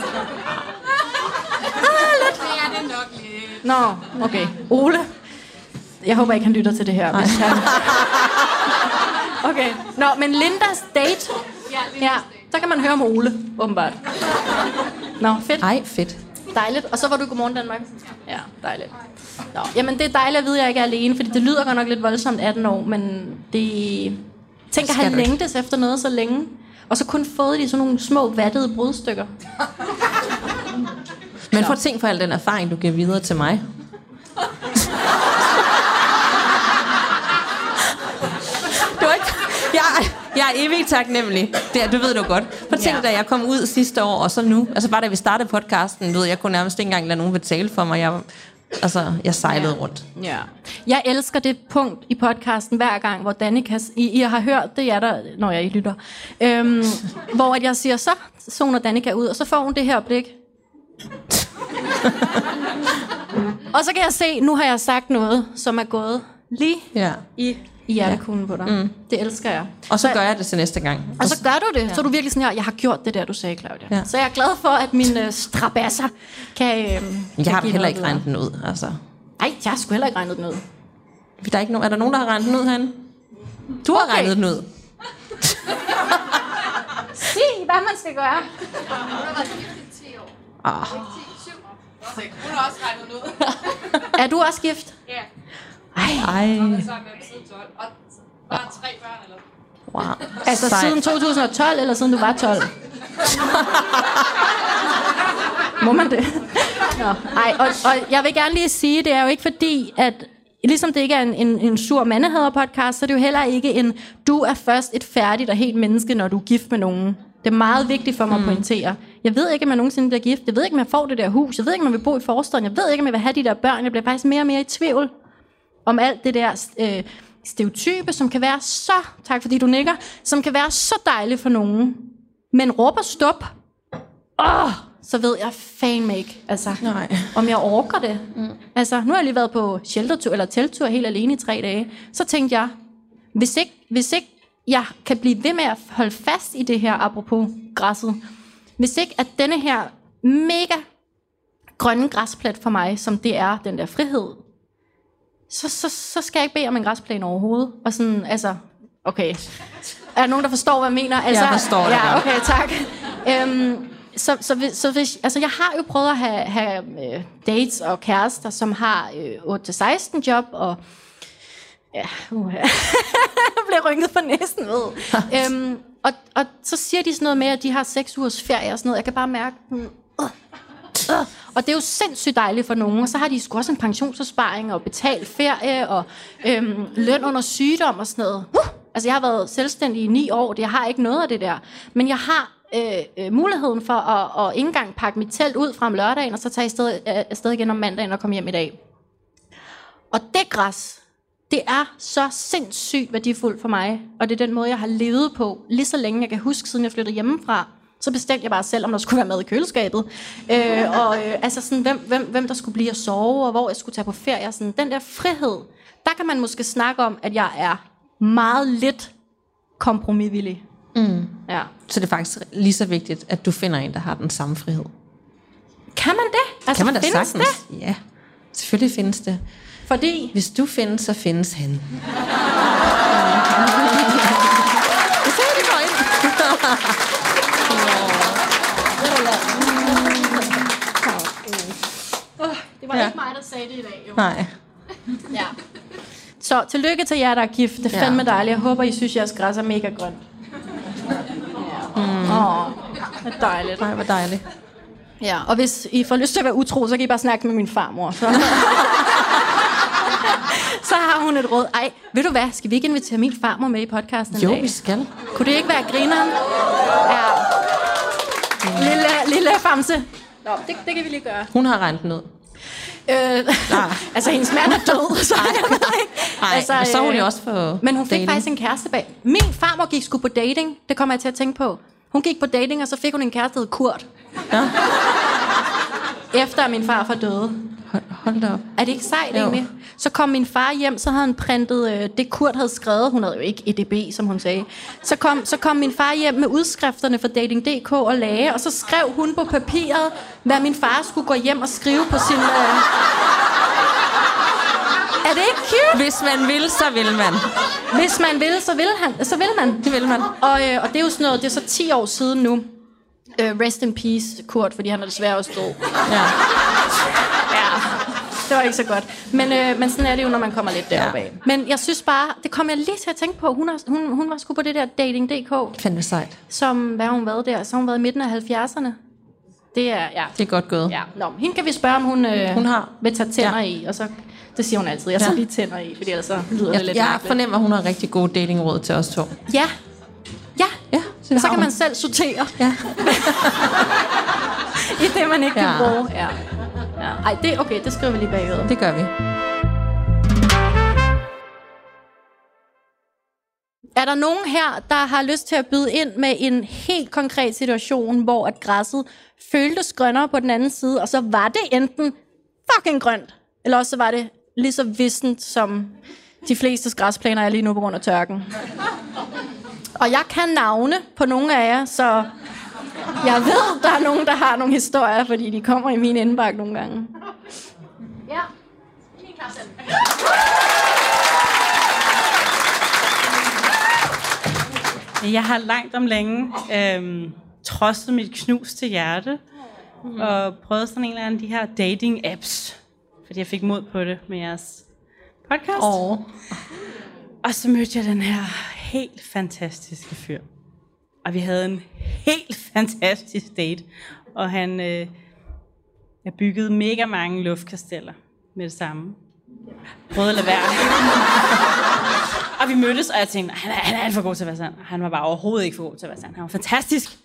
er det nok lidt. Nå, okay. Ole. Jeg håber ikke, han lytter til det her. Hvis han... Okay. Nå, men Lindas date. Ja, Lindas Ja, date. så kan man høre om Ole, åbenbart. Nå, fedt. Ej, fedt. Dejligt. Og så var du i Godmorgen Danmark? Ja, dejligt. Nå, jamen det er dejligt at vide, at jeg ikke er alene, fordi det lyder godt nok lidt voldsomt 18 år, men det... Tænk at have du ikke? længtes efter noget så længe, og så kun fået de sådan nogle små vattede brudstykker. Men prøv at tænke på al den erfaring, du giver videre til mig. Var ikke... Jeg, jeg er evigt taknemmelig. Det, du ved du godt. Prøv at tænke, Ja. da jeg kom ud sidste år, og så nu. Altså bare da vi startede podcasten, du ved, jeg kunne nærmest ikke engang lade nogen betale for mig. Jeg, altså, jeg sejlede Ja. rundt. Ja. Jeg elsker det punkt i podcasten hver gang, hvor Danika, I, I har hørt, det er der, når jeg I lytter, øhm, hvor at jeg siger, så zoner Danika ud, og så får hun det her blik. og så kan jeg se, nu har jeg sagt noget, som er gået lige Ja. i, i hjertekuglen på dig. Mm. Det elsker jeg. Og så gør jeg det til næste gang. Og så gør du det. Så er du virkelig sådan her, jeg har gjort det der, du sagde, Claudia. Ja. Så jeg er glad for, at mine øh, strabasser kan, øh, Jeg kan har heller ikke regnet den ud. Altså. Nej, jeg har sgu heller ikke regnet den ud. Der er, ikke nogen, er der nogen, der har regnet den ud herinde? Du har Okay. regnet den ud. Sig, hvad man skal gøre. Hun har været gift i 10 år. Ah. 10, 7 år. Så hun har også regnet ud. Er du også gift? Ja. Ej. Ej, Og så er med siden 12. Og bare tre børn, eller? wow. Altså Sej. siden 2012, eller siden du var 12? Må man det? Nå, ej, og, og jeg vil gerne lige sige, det er jo ikke fordi, at ligesom det ikke er en, en, en sur mandehader podcast, så er det jo heller ikke en, du er først et færdigt og helt menneske, når du er gift med nogen. Det er meget vigtigt for mig at pointere. Jeg ved ikke, om jeg nogensinde bliver gift. Jeg ved ikke, om jeg får det der hus. Jeg ved ikke, om jeg vil bo i forstaden. Jeg ved ikke, om jeg vil have de der børn. Jeg bliver faktisk mere og mere i tvivl om alt det der øh, stereotype, som kan være så, tak fordi du nikker, som kan være så dejligt for nogen, men råber stop, åh, så ved jeg fandme ikke, altså, Nej. om jeg orker det. Mm. Altså, nu har jeg lige været på sheltertur, eller telttur helt alene i tre dage, så tænkte jeg, hvis ikke, hvis ikke jeg kan blive ved med at holde fast i det her, apropos græsset, hvis ikke at denne her mega grønne græsplet for mig, som det er, den der frihed, så, så, så skal jeg ikke bede om en græsplæne overhovedet. Og sådan, altså, okay. Er der nogen, der forstår, hvad jeg mener? Altså, Jeg forstår det Ja, okay, tak. Øhm, så, så, hvis, så hvis, altså jeg har jo prøvet at have, have øh, dates og kærester, som har øh, 8-16 job, og ja, uh, jeg bliver rynket på næsen ved. øhm, og, og så siger de sådan noget med, at de har 6 ugers ferie og sådan noget. Jeg kan bare mærke, uh, uh, og det er jo sindssygt dejligt for nogen. Og så har de sgu også en pensionsopsparing og betalt ferie og øhm, løn under sygdom og sådan noget. Uh! Altså jeg har været selvstændig i ni år, jeg har ikke noget af det der. Men jeg har øh, øh, muligheden for at, at ikke engang pakke mit telt ud fra om lørdagen, og så tage afsted, øh, afsted igen om mandagen og komme hjem i dag. Og det græs, det er så sindssygt værdifuldt for mig, og det er den måde, jeg har levet på, lige så længe jeg kan huske, siden jeg flyttede hjemmefra. Så bestemte jeg bare selv, om der skulle være mad i køleskabet. Øh, og øh, altså sådan, hvem, hvem, hvem der skulle blive at sove, og hvor jeg skulle tage på ferie. Sådan, den der frihed, der kan man måske snakke om, at jeg er meget lidt kompromisvillig. Mm. Ja. Så det er faktisk lige så vigtigt, at du finder en, der har den samme frihed. Kan man det? Altså, kan man da findes sagtens? det? Ja, selvfølgelig findes det. Fordi, Hvis du findes, så findes han. Det sagde det går ind. Det Det var Ja. ikke mig, der sagde det i dag, jo. Nej. Ja. Så tillykke til jer, der er gift. Det er Ja. fandme dejligt. Jeg håber, I synes, jeres græs er mega grønt. Mm. Åh, det er dejligt. Nej, hvor dejligt. Ja, og hvis I får lyst til at være utro, så kan I bare snakke med min farmor. Så, så har hun et råd. Ej, ved du hvad? Skal vi ikke invitere min farmor med i podcasten en Jo, dag? vi skal. Kunne det ikke være grineren? Ja. Lille, lille famse. Nå, det, det kan vi lige gøre. Hun har regnet den ud. Øh, altså, hendes mand er død, så jeg ved ikke. Nej, altså, så hun øh, jo også på Men hun fik dating. faktisk en kæreste bag. Min farmor gik sgu på dating. Det kommer jeg til at tænke på. Hun gik på dating, og så fik hun en kæreste, der hed Kurt. Ja. Efter at min farfar døde. Hold, hold da op. Er det ikke sejt Jo. egentlig? Så kom min far hjem, så havde han printet øh, det Kurt havde skrevet. Hun havde jo ikke EDB, som hun sagde. Så kom, så kom min far hjem med udskrifterne fra Dating.dk og lagde, og så skrev hun på papiret, hvad min far skulle gå hjem og skrive på sin... Øh... Er det ikke cute? Hvis man vil, så vil man. Hvis man vil, så vil, han, så vil man. Det vil man. Og, øh, og det er jo sådan noget, det er så 10 år siden nu. Øh, rest in peace, Kurt, fordi han er desværre også død. Ja. Ja, det var ikke så godt. Men, øh, men sådan er det jo, når man kommer lidt deroppe af. Men jeg synes bare, det kom jeg lige til at tænke på. Hun, har, hun, hun var sgu på det der Dating.dk, Fandme sejt. som, hvad har hun været der? Så har hun været i midten af 70'erne. Det er, ja. Det er godt gået. ja. Nå, hende kan vi spørge, om hun, øh, Hun har- vil tage tænder Ja. i. Og så, det siger hun altid. Jeg tager Ja. lige tænder i, fordi ellers så lyder det Jeg, lidt jeg mærkeligt. fornemmer, at hun har rigtig gode datingråd til os to. Ja. Ja. Ja, det Så har kan man selv sortere Ja. i det, man ikke kan Ja. bruge. Ja. Ej, det, okay, det skriver vi lige bagud. Det gør vi. Er der nogen her, der har lyst til at byde ind med en helt konkret situation, hvor at græsset føltes grønnere på den anden side, og så var det enten fucking grønt, eller også så var det lige så vissent, som de fleste græsplæner er lige nu på grund af tørken. Og jeg kan navne på nogle af jer, så jeg ved, der er nogen, der har nogle historier, fordi de kommer i min indbakke nogle gange. Ja. Jeg har langt om længe øhm, trodset mit knuste hjerte mm. og prøvet sådan en eller anden de her dating-apps, fordi jeg fik mod på det med jeres podcast. Åh. Og så mødte jeg den her helt fantastiske fyr. Og vi havde en helt fantastisk date. Og han øh, jeg byggede mega mange luftkasteller med det samme. Prøvede at lade være. og vi mødtes, og jeg tænkte, han er, han er alt for god til at være sand. Han var bare overhovedet ikke for god til at være sand. Han var fantastisk.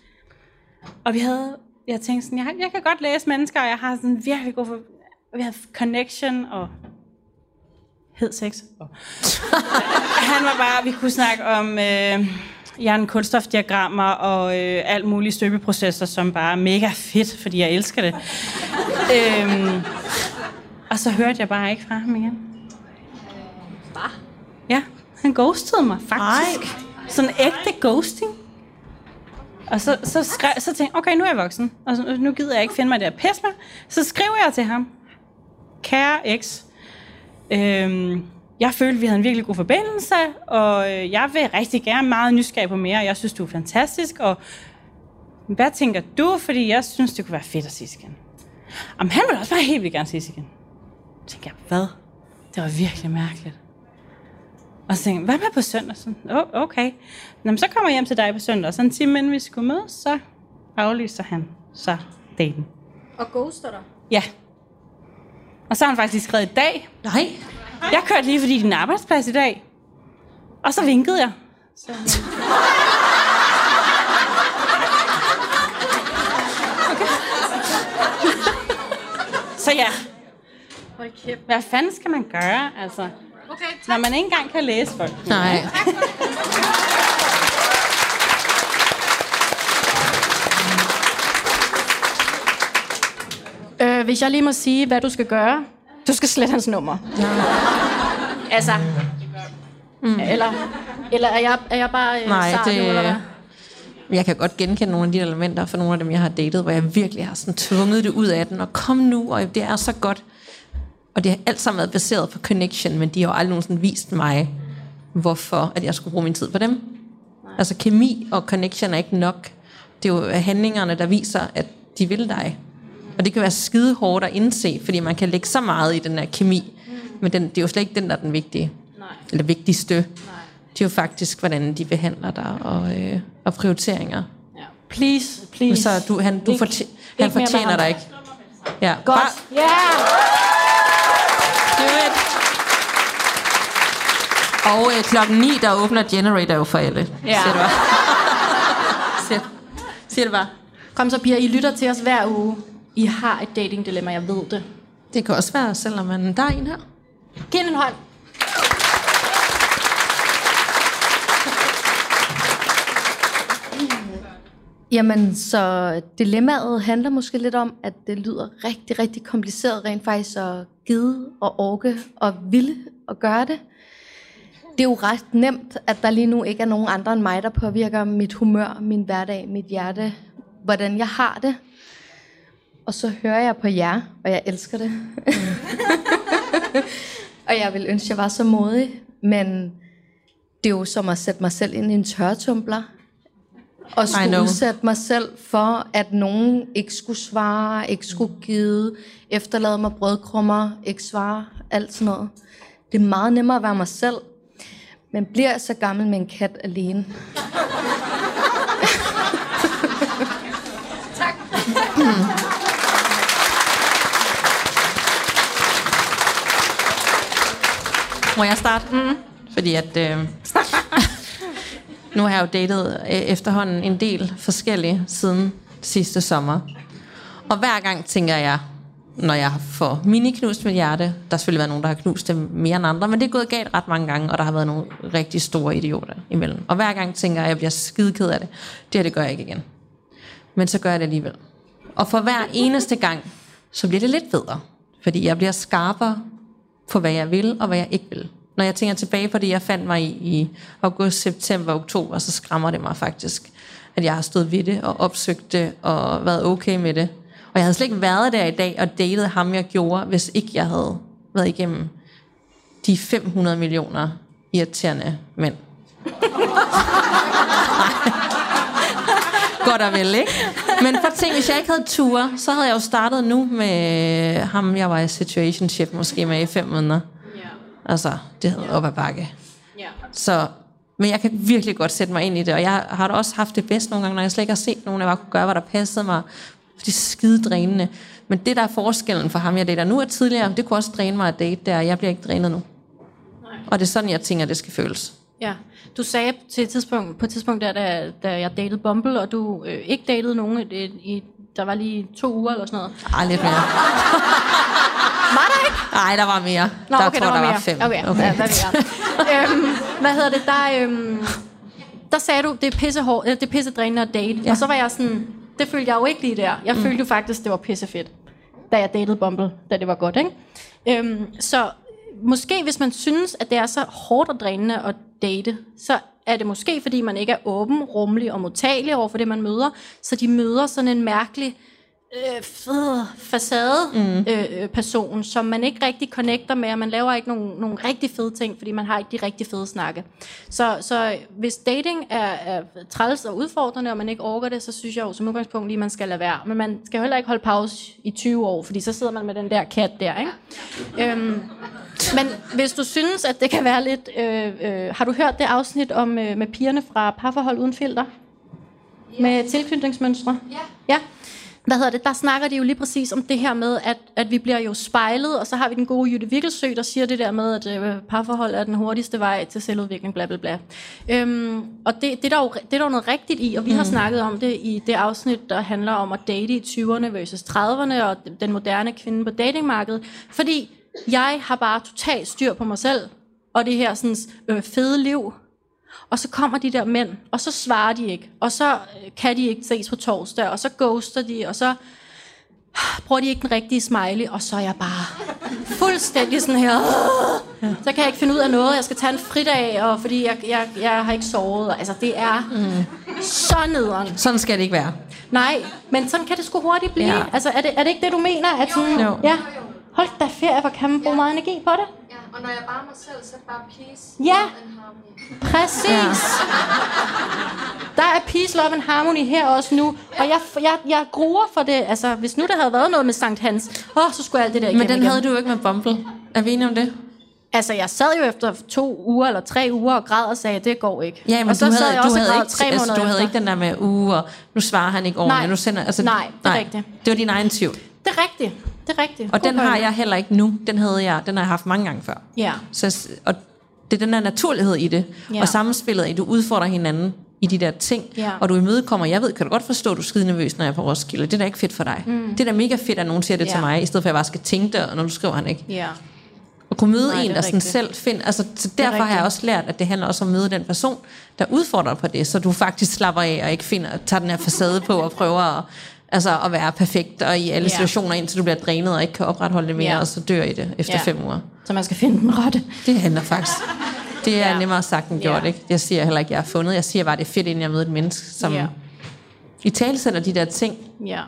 Og vi havde, jeg tænkte sådan, jeg, jeg kan godt læse mennesker, og jeg har sådan virkelig god for, vi havde connection, og hed sex. Og han var bare, vi kunne snakke om øh, jern-kulstofdiagrammer og øh, alt mulige støbeprocesser, som bare er mega fedt, fordi jeg elsker det. øhm, og så hørte jeg bare ikke fra ham igen. Hvad? Ja, han ghostede mig faktisk. Ej. Sådan ægte ghosting. Og så, så, skrev, så tænkte jeg, okay, nu er jeg voksen, og så, nu gider jeg ikke finde mig der pis med. Så skriver jeg til ham, kære eks, øhm, jeg følte, vi havde en virkelig god forbindelse, og øh, jeg vil rigtig gerne meget nysgerrig på mere, og jeg synes, du er fantastisk, og hvad tænker du? Fordi jeg synes, det kunne være fedt at ses igen. Jamen, han ville også bare helt vildt gerne ses igen. Så tænkte jeg, hvad? Det var virkelig mærkeligt. Og så tænkte jeg, hvad med på søndag? Så, oh, okay. Nå, så kommer jeg hjem til dig på søndag, og så en time inden vi skulle mødes, så aflyser han så daten. Og ghoster dig? Ja. Og så har han faktisk skrevet i dag. Nej. Jeg kørte lige fordi din arbejdsplads i dag. Og så vinkede jeg. Så, okay. så ja, hvad fanden skal man gøre, altså? Okay, Når man ikke engang kan læse folk. Nej. Øh, hvis jeg lige må sige, hvad du skal gøre. Du skal slette hans nummer. Ja. Altså. Mm. Eller, eller er, jeg, er jeg bare øh, Nej, sart det- nu, eller hvad? Jeg kan godt genkende nogle af de elementer for nogle af dem, jeg har datet, hvor jeg virkelig har sådan tvunget det ud af den, og kom nu, og det er så godt. Og det har alt sammen været baseret på connection, men de har jo aldrig nogensinde vist mig, hvorfor at jeg skulle bruge min tid på dem. Nej. Altså kemi og connection er ikke nok. Det er jo handlingerne, der viser, at de vil dig. Og det kan være skide hårdt at indse, fordi man kan lægge så meget i den her kemi. Men den, det er jo slet ikke den, der er den vigtige. Nej. Eller vigtigste. Det er jo faktisk, hvordan de behandler dig og, øh, og prioriteringer. Ja. Please, please. så du, han, du Ikke- fortje, han fortjener dig ikke. Ja, Godt. Ja! Yeah! do it. Og øh, klokken 9, der åbner Generator jo for alle. Ja. Siger du bare. Siger, siger det bare. Kom så, piger. I lytter til os hver uge. I har et dating dilemma, jeg ved det. Det kan også være, selvom man, der er en her. Giv en hånd. Jamen, så dilemmaet handler måske lidt om, at det lyder rigtig, rigtig kompliceret rent faktisk at gide og orke og ville at gøre det. Det er jo ret nemt, at der lige nu ikke er nogen andre end mig, der påvirker mit humør, min hverdag, mit hjerte, hvordan jeg har det. Og så hører jeg på jer, og jeg elsker det. og jeg vil ønske, at jeg var så modig, men det er jo som at sætte mig selv ind i en tørretumbler. Og skulle udsætte mig selv for, at nogen ikke skulle svare, ikke skulle give, efterlade mig brødkrummer, ikke svare, alt sådan noget. Det er meget nemmere at være mig selv, men bliver jeg så gammel med en kat alene. Må jeg starte? Mm. Fordi at... Øh, nu har jeg jo datet øh, efterhånden en del forskellige siden sidste sommer. Og hver gang tænker jeg, når jeg får mini-knust mit hjerte, der har selvfølgelig været nogen, der har knust det mere end andre, men det er gået galt ret mange gange, og der har været nogle rigtig store idioter imellem. Og hver gang tænker jeg, at jeg bliver skide ked af det. Det her, det gør jeg ikke igen. Men så gør jeg det alligevel. Og for hver eneste gang, så bliver det lidt bedre. Fordi jeg bliver skarpere på, hvad jeg vil, og hvad jeg ikke vil. Når jeg tænker tilbage på det, jeg fandt mig i, i august, september, oktober, så skræmmer det mig faktisk, at jeg har stået ved det, og opsøgt det, og været okay med det. Og jeg havde slet ikke været der i dag, og datet ham, jeg gjorde, hvis ikke jeg havde været igennem de 500 millioner irriterende mænd. Godt og vel, ikke? Men for tænk, hvis jeg ikke havde ture, så havde jeg jo startet nu med ham, jeg var i situationship måske med i fem måneder. Altså, det havde op ad bakke. Så, men jeg kan virkelig godt sætte mig ind i det, og jeg har da også haft det bedst nogle gange, når jeg slet ikke har set nogen, jeg bare kunne gøre, hvad der passede mig. Det er skide drænende. Men det, der er forskellen for ham, jeg dater nu og tidligere, det kunne også dræne mig at date der, jeg bliver ikke drænet nu. Og det er sådan, jeg tænker, det skal føles. Ja, du sagde til et tidspunkt, på et tidspunkt, der, da, da jeg datede Bumble, og du øh, ikke datede nogen, i, i, der var lige to uger eller sådan noget. Ej, lidt mere. Var der ikke? Nej, der var mere. Nå, der okay, tror, der var, der mere. var fem. Okay, okay. Ja, ved jeg. øhm, hvad hedder det? Der, øhm, der sagde du, det er pisse, hår, det er pisse drænende at date. Ja. Og så var jeg sådan, det følte jeg jo ikke lige der. Jeg mm. følte jo faktisk, det var pisse fedt, da jeg datede Bumble, da det var godt, ikke? Øhm, så måske hvis man synes, at det er så hårdt og drænende at date, så er det måske, fordi man ikke er åben, rummelig og modtagelig over for det, man møder. Så de møder sådan en mærkelig øh, fed facade mm. øh, øh, person, som man ikke rigtig connecter med, og man laver ikke nogen, nogen rigtig fede ting, fordi man har ikke de rigtig fede snakke. Så, så hvis dating er, er træls og udfordrende, og man ikke orker det, så synes jeg jo som udgangspunkt lige, man skal lade være. Men man skal jo heller ikke holde pause i 20 år, fordi så sidder man med den der kat der, ikke? Øhm, men hvis du synes, at det kan være lidt... Øh, øh, har du hørt det afsnit om øh, med pigerne fra Parforhold Uden Filter? Med tilknytningsmønstre? Ja. ja. Hvad hedder det? Der snakker de jo lige præcis om det her med, at, at vi bliver jo spejlet, og så har vi den gode Jytte Vikkelsø, der siger det der med, at øh, parforhold er den hurtigste vej til selvudvikling, bla bla bla. Øhm, og det, det, er der jo, det er der jo noget rigtigt i, og vi mm. har snakket om det i det afsnit, der handler om at date i 20'erne versus 30'erne, og den moderne kvinde på datingmarkedet. Fordi jeg har bare totalt styr på mig selv, og det her sådan, øh, fede liv. Og så kommer de der mænd, og så svarer de ikke. Og så øh, kan de ikke ses på torsdag, og så ghoster de, og så bruger de ikke den rigtige smiley, og så er jeg bare fuldstændig sådan her. "Åh!" Så kan jeg ikke finde ud af noget. Jeg skal tage en fridag, og fordi jeg, jeg, jeg har ikke sovet. Altså, det er mm. så nederen. Sådan skal det ikke være. Nej, men sådan kan det sgu hurtigt blive. Ja. Ja. Altså, er det, er det ikke det, du mener? At sådan, Jo. Ja. Hold da ferie, hvor kan man bruge meget energi på det? Ja, og når jeg bare mig selv, så er det bare peace Ja. and harmony. Præcis. Ja. Der er peace, love and harmony her også nu. Og jeg, jeg, jeg gruer for det. Altså, hvis nu der havde været noget med Sankt Hans, åh, så skulle jeg alt det der Men igennem den igen. havde du jo ikke med Bumble. Er vi enige om det? Altså, jeg sad jo efter to uger eller tre uger og græd og sagde, det går ikke. Ja, men og så du sad havde, jeg du også og havde, ikke, tre altså, måneder du havde efter. ikke den der med, uh, og nu svarer han ikke ordentligt. Nej. Nu sender, altså, Nej, det er rigtigt. Det var din egen tvivl. Det er rigtigt. Det er rigtigt. Og God den har jeg heller ikke nu. Den havde jeg, den har jeg haft mange gange før. Ja. Så, og det er den der naturlighed i det, Ja. og samspillet i, du udfordrer hinanden i de der ting, Ja. og du imødekommer. Jeg ved, kan du godt forstå, at du er skide nervøs, når jeg er på Roskilde. Det er da ikke fedt for dig. Mm. Det er da mega fedt, at nogen siger det Ja. til mig, i stedet for at jeg bare skal tænke det, og når du skriver han ikke. Ja. At kunne møde Nej, en, er der sådan rigtigt. selv finder... Altså, så derfor har jeg også lært, at det handler også om at møde den person, der udfordrer på det, så du faktisk slapper af og ikke finder, tager den her facade på og prøver at, altså, at være perfekt og i alle Ja. situationer, indtil du bliver drænet og ikke kan opretholde det mere, Ja. og så dør i det efter Ja. fem uger. Så man skal finde den rette. Det handler faktisk. Det er Ja. ja. nemmere sagt end gjort, Ja. ikke? Jeg siger heller ikke, at jeg har fundet. Jeg siger bare, at det er fedt, inden jeg møder et menneske, som Ja. ja. i tale sætter de der ting. Ja.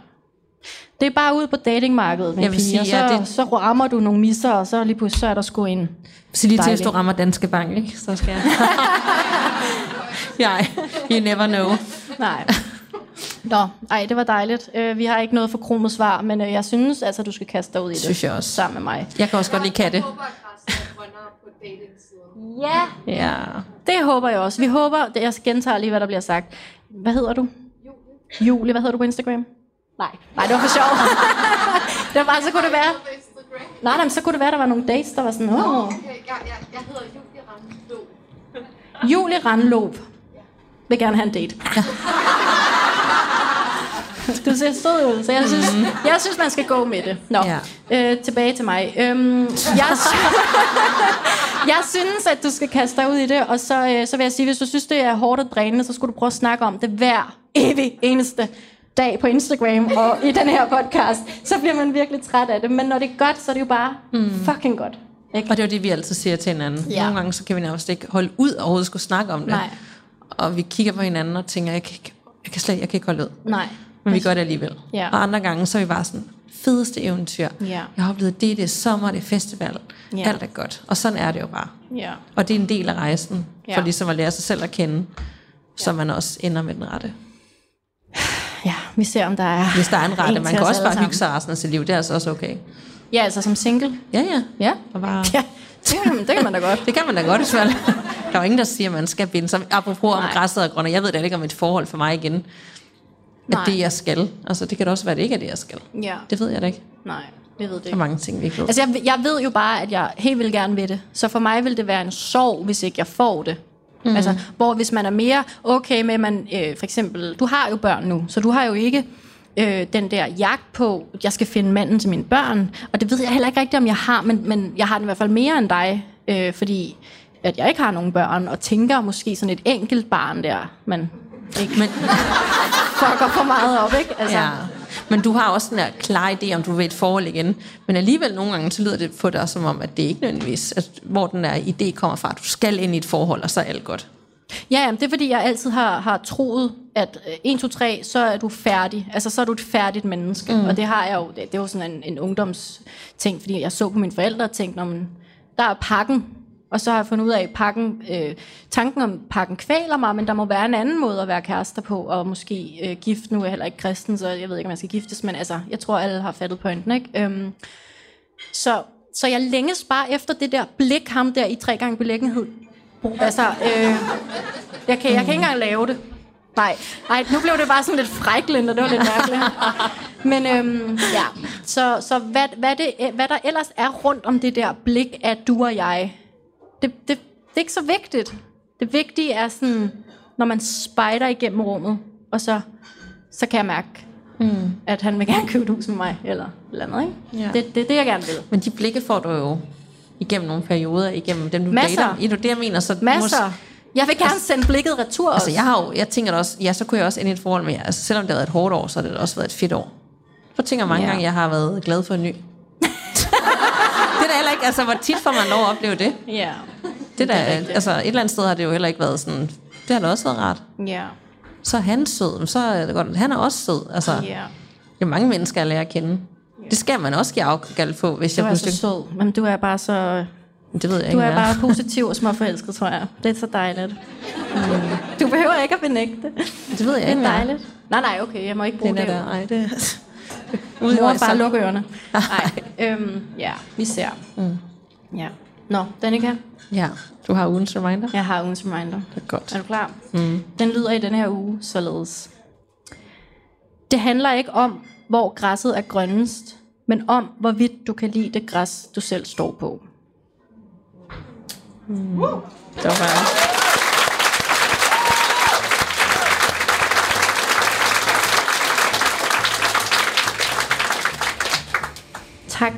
Det er bare ude på datingmarkedet, min Jeg vil pige, sige, og så, ja, det... så rammer du nogle misser, og så lige pludselig så er der sgu en. Så lige til, Dejligt. du rammer Danske Bank, ikke? Så skal jeg... Nej, you never know. Nej. Nå, ej, det var dejligt. Uh, vi har ikke noget for kromet svar, men uh, jeg synes altså, du skal kaste dig ud i det. Synes jeg også. Sammen med mig. Jeg kan også godt lide katte. Jeg håber, at Carsten grønnere på dating-siden. Ja, Ja. det håber jeg også. Vi håber, det- jeg gentager lige, hvad der bliver sagt. Hvad hedder du? Julie. Julie, hvad hedder du på Instagram? Nej, nej, det var for sjov. det var bare, så kunne det være... Nej, nej, så kunne det være, der var nogle dates, der var sådan, åh, Okay, jeg, jeg, jeg hedder Julie Ramslo. Julie Randlåb vil gerne have en date. Du ser sød ud, så jeg synes, jeg synes, man skal gå med det. Nå, Ja. øh, tilbage til mig. Øhm, jeg, jeg synes, at du skal kaste dig ud i det, og så, øh, så vil jeg sige, hvis du synes, det er hårdt og drænende, så skulle du prøve at snakke om det hver evig eneste dag på Instagram og i den her podcast. Så bliver man virkelig træt af det. Men når det er godt, så er det jo bare fucking godt. Ikke? Og det er jo det, vi altid siger til hinanden. Ja. Ja. Nogle gange, så kan vi nærmest ikke holde ud og overhovedet skulle snakke om det. Nej. Og vi kigger på hinanden og tænker, jeg kan, ikke, jeg kan slet jeg kan ikke holde ud. Nej. Men vi gør det alligevel. Ja. Og andre gange, så er vi bare sådan, fedeste eventyr. Ja. Jeg har oplevet det, det er sommer, det er festival. Ja. Alt er godt. Og sådan er det jo bare. Ja. Og det er en del af rejsen, Ja. for ligesom at lære sig selv at kende, så man også ender med den rette. Ja, vi ser, om der er... Hvis der er en rette, man kan også bare sammen. hygge sig resten af sit liv, det er altså også okay. Ja, altså som single. Ja, ja. Ja. Og bare, Ja, det kan, man, det kan man da godt. Det kan man da godt, man... Der er jo ingen, der siger, at man skal binde sig. Apropos om Nej. græsset og grønne, jeg ved da ikke om et forhold for mig igen, at Nej. det jeg skal. Altså, det kan da også være, at det ikke er det, jeg skal. Ja, Det ved jeg da ikke. nej, vi ved det Der er ikke. mange ting, vi ikke ved. Altså, jeg, jeg ved jo bare, at jeg helt vil gerne ved det. Så for mig vil det være en sorg, hvis ikke jeg får det. Mm. Altså, hvor hvis man er mere okay med, man øh, for eksempel... Du har jo børn nu, så du har jo ikke øh, den der jagt på, at jeg skal finde manden til mine børn. Og det ved jeg heller ikke rigtigt, om jeg har, men, men jeg har den i hvert fald mere end dig, øh, fordi at jeg ikke har nogen børn, og tænker måske sådan et enkelt barn der, man ikke Men, fucker for meget op, ikke? Altså, ja. Men du har også den der klare idé, om du vil et forhold igen. Men alligevel nogle gange, så lyder det på dig som om, at det ikke nødvendigvis, at, hvor den der idé kommer fra, at du skal ind i et forhold, og så er alt godt. Ja, jamen, det er fordi, jeg altid har, har troet, at øh, 1, 2, 3, så er du færdig. Altså, så er du et færdigt menneske. Mm. Og det har jeg jo, det, det var sådan en, en ungdomsting, fordi jeg så på mine forældre og tænkte, "Nå, men der er pakken. Og så har jeg fundet ud af, at pakken, øh, tanken om pakken kvaler mig, men der må være en anden måde at være kærester på, og måske øh, gift. Nu er jeg heller ikke kristen, så jeg ved ikke, om jeg skal giftes, men altså, jeg tror, alle har fattet pointen, ikke? Øhm, så, så jeg længes bare efter det der blik, ham der i tre gange belæggenhed. Altså, øh, jeg kan, jeg kan ikke engang lave det. Nej, nej, nu blev det bare sådan lidt fræklind, og det var lidt mærkeligt. Men øhm, ja, så, så hvad, hvad, det, hvad der ellers er rundt om det der blik af du og jeg, det, det, det er ikke så vigtigt. Det vigtige er sådan, når man spejder igennem rummet, og så, så kan jeg mærke, mm. at han vil gerne købe et hus med mig, eller eller andet, ikke? Ja. Det, det er det, jeg gerne vil. Men de blikke får du jo igennem nogle perioder, igennem dem, du Masser. dater. I du det, jeg mener, så Masser. Jeg vil gerne sende blikket retur også. Altså, jeg har jo, jeg tænker da også, ja, så kunne jeg også ind i et forhold med jer. Altså, selvom det har været et hårdt år, så har det også været et fedt år. Så tænker mange Ja. gange, jeg har været glad for en ny. ikke, altså, hvor tit får man lov at opleve det? Ja. Det der, altså, et eller andet sted har det jo heller ikke været sådan, det har da også været rart. Ja. Så er han sød, så er det godt, han er også sød. Altså, Ja. det er mange mennesker, jeg lærer at kende. Det skal man også give afkald på, hvis Du jeg er så sød, men du er bare så Det ved jeg Du ikke, er bare positiv og småforelsket, tror jeg. Det er så dejligt. Du behøver ikke at benægte. Det ved jeg Det ikke, er hvad dejligt. Nej, nej, okay, jeg må ikke bruge er det. der. Ej, det Mor og far, så- luk ørerne. Nej, øhm, ja, vi ser. Mm. Ja. Nå, Danika, Ja, du har ugens reminder. jeg har ugens reminder. Det er godt. Er du klar? Mm. Den lyder i den her uge således. Det handler ikke om, hvor græsset er grønnest, men om, hvorvidt du kan lide det græs, du selv står på. Det var Tak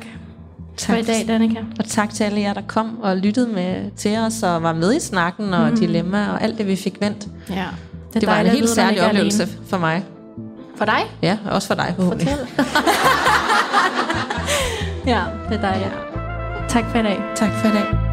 Tak. for i dag, Danika. Og tak til alle jer, der kom og lyttede med til os, og var med i snakken og mm. dilemma og alt det, vi fik vendt. Ja. Det, Det var en helt særlig oplevelse alene. for mig. For dig? Ja, også for dig. Fortæl. ja, det er dejligt. Tak for i dag. Tak for i dag.